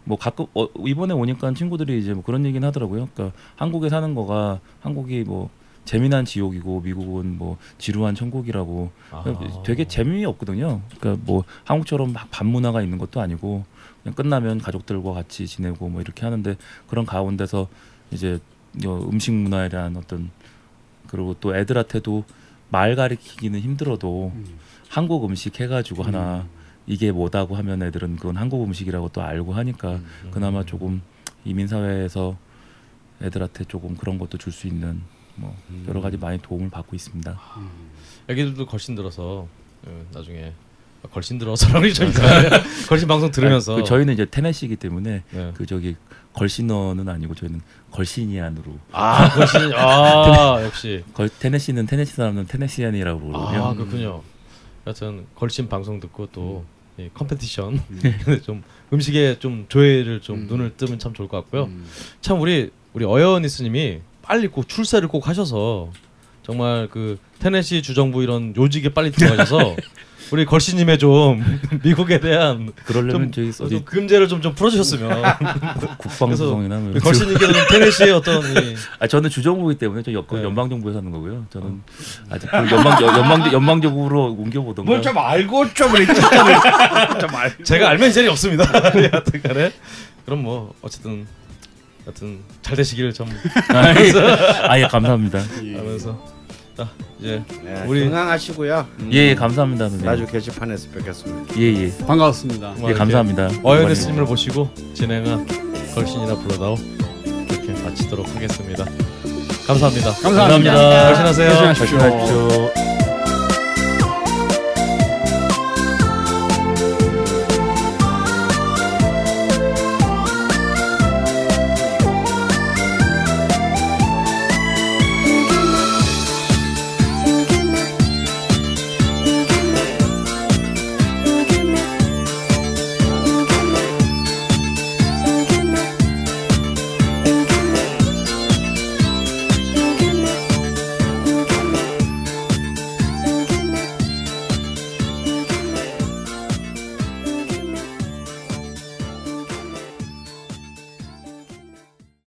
뭐 가끔 어, 이번에 오니까 친구들이 이제 뭐 그런 얘기는 하더라고요. 그러니까 한국에 사는 거가 한국이 뭐 재미난 지옥이고 미국은 뭐 지루한 천국이라고 아. 되게 재미없거든요. 그러니까 뭐 한국처럼 막 반문화가 있는 것도 아니고 그냥 끝나면 가족들과 같이 지내고 뭐 이렇게 하는데 그런 가운데서 이제 어, 음식 문화에 대한 어떤 그리고 또 애들한테도 말 가리키기는 힘들어도 음. 한국 음식 해가지고 하나 이게 뭐다고 하면 애들은 그건 한국 음식이라고 또 알고 하니까 음. 그나마 조금 이민 사회에서 애들한테 조금 그런 것도 줄 수 있는 뭐 여러 가지 많이 도움을 받고 있습니다. 애기들도 걸신 들어서 어, 나중에 걸신 들어서라고 <laughs> 좀 이상해요. <laughs> 걸신 방송 들으면서 그 저희는 이제 테네시이기 때문에 네. 그 저기 걸신어는 아니고 저희는 걸시니안으로 아 걸신 아 <laughs> 역시 걸, 테네시는 테네시 사람은 Tennessean이라고 그러거든요. 아 그렇군요. 여튼 걸신 방송 듣고 또 음. 이 competition 근데 좀 음식에 좀 조회를 좀 음. 눈을 뜨면 참 좋을 것 같고요. 음. 참 우리 우리 어여니스님이 빨리 꼭 출세를 꼭 하셔서 정말 그 테네시 주정부 이런 요직에 빨리 들어가셔서 <laughs> 우리 걸씨님의 좀 미국에 대한 그러려면 좀, 저희 좀 금제를 좀 좀 풀어주셨으면 국방수송이나 뭐 걸씨님께서 는 테네시의 어떤 이 아 저는 주정부이기 때문에 저 연, 네. 연방 정부에 사는 거고요. 저는 아직 그 연방 연방 연방적으로 옮겨보던가. 뭘좀 알고 좀 그랬지. <laughs> 좀 알. 제가 알면 재리 없습니다. 예, 하여튼간에 그럼 뭐 어쨌든 하여튼 잘 되시기를 좀 <laughs> 아예 감사합니다. <laughs> 하면서 자 이제 네, 우리- 건강하시고요. 예, 예 감사합니다 선생님. 나중 게시판에서 뵙겠습니다. 예 예. 반갑습니다. 예 감사합니다. 어연했님을 모시고 진행한 걸신이나 불러다오 이렇게 마치도록 하겠습니다. 감사합니다. 감사합니다. 감사합니다. 걸신하세요. 조심하십시오. 조심하십시오.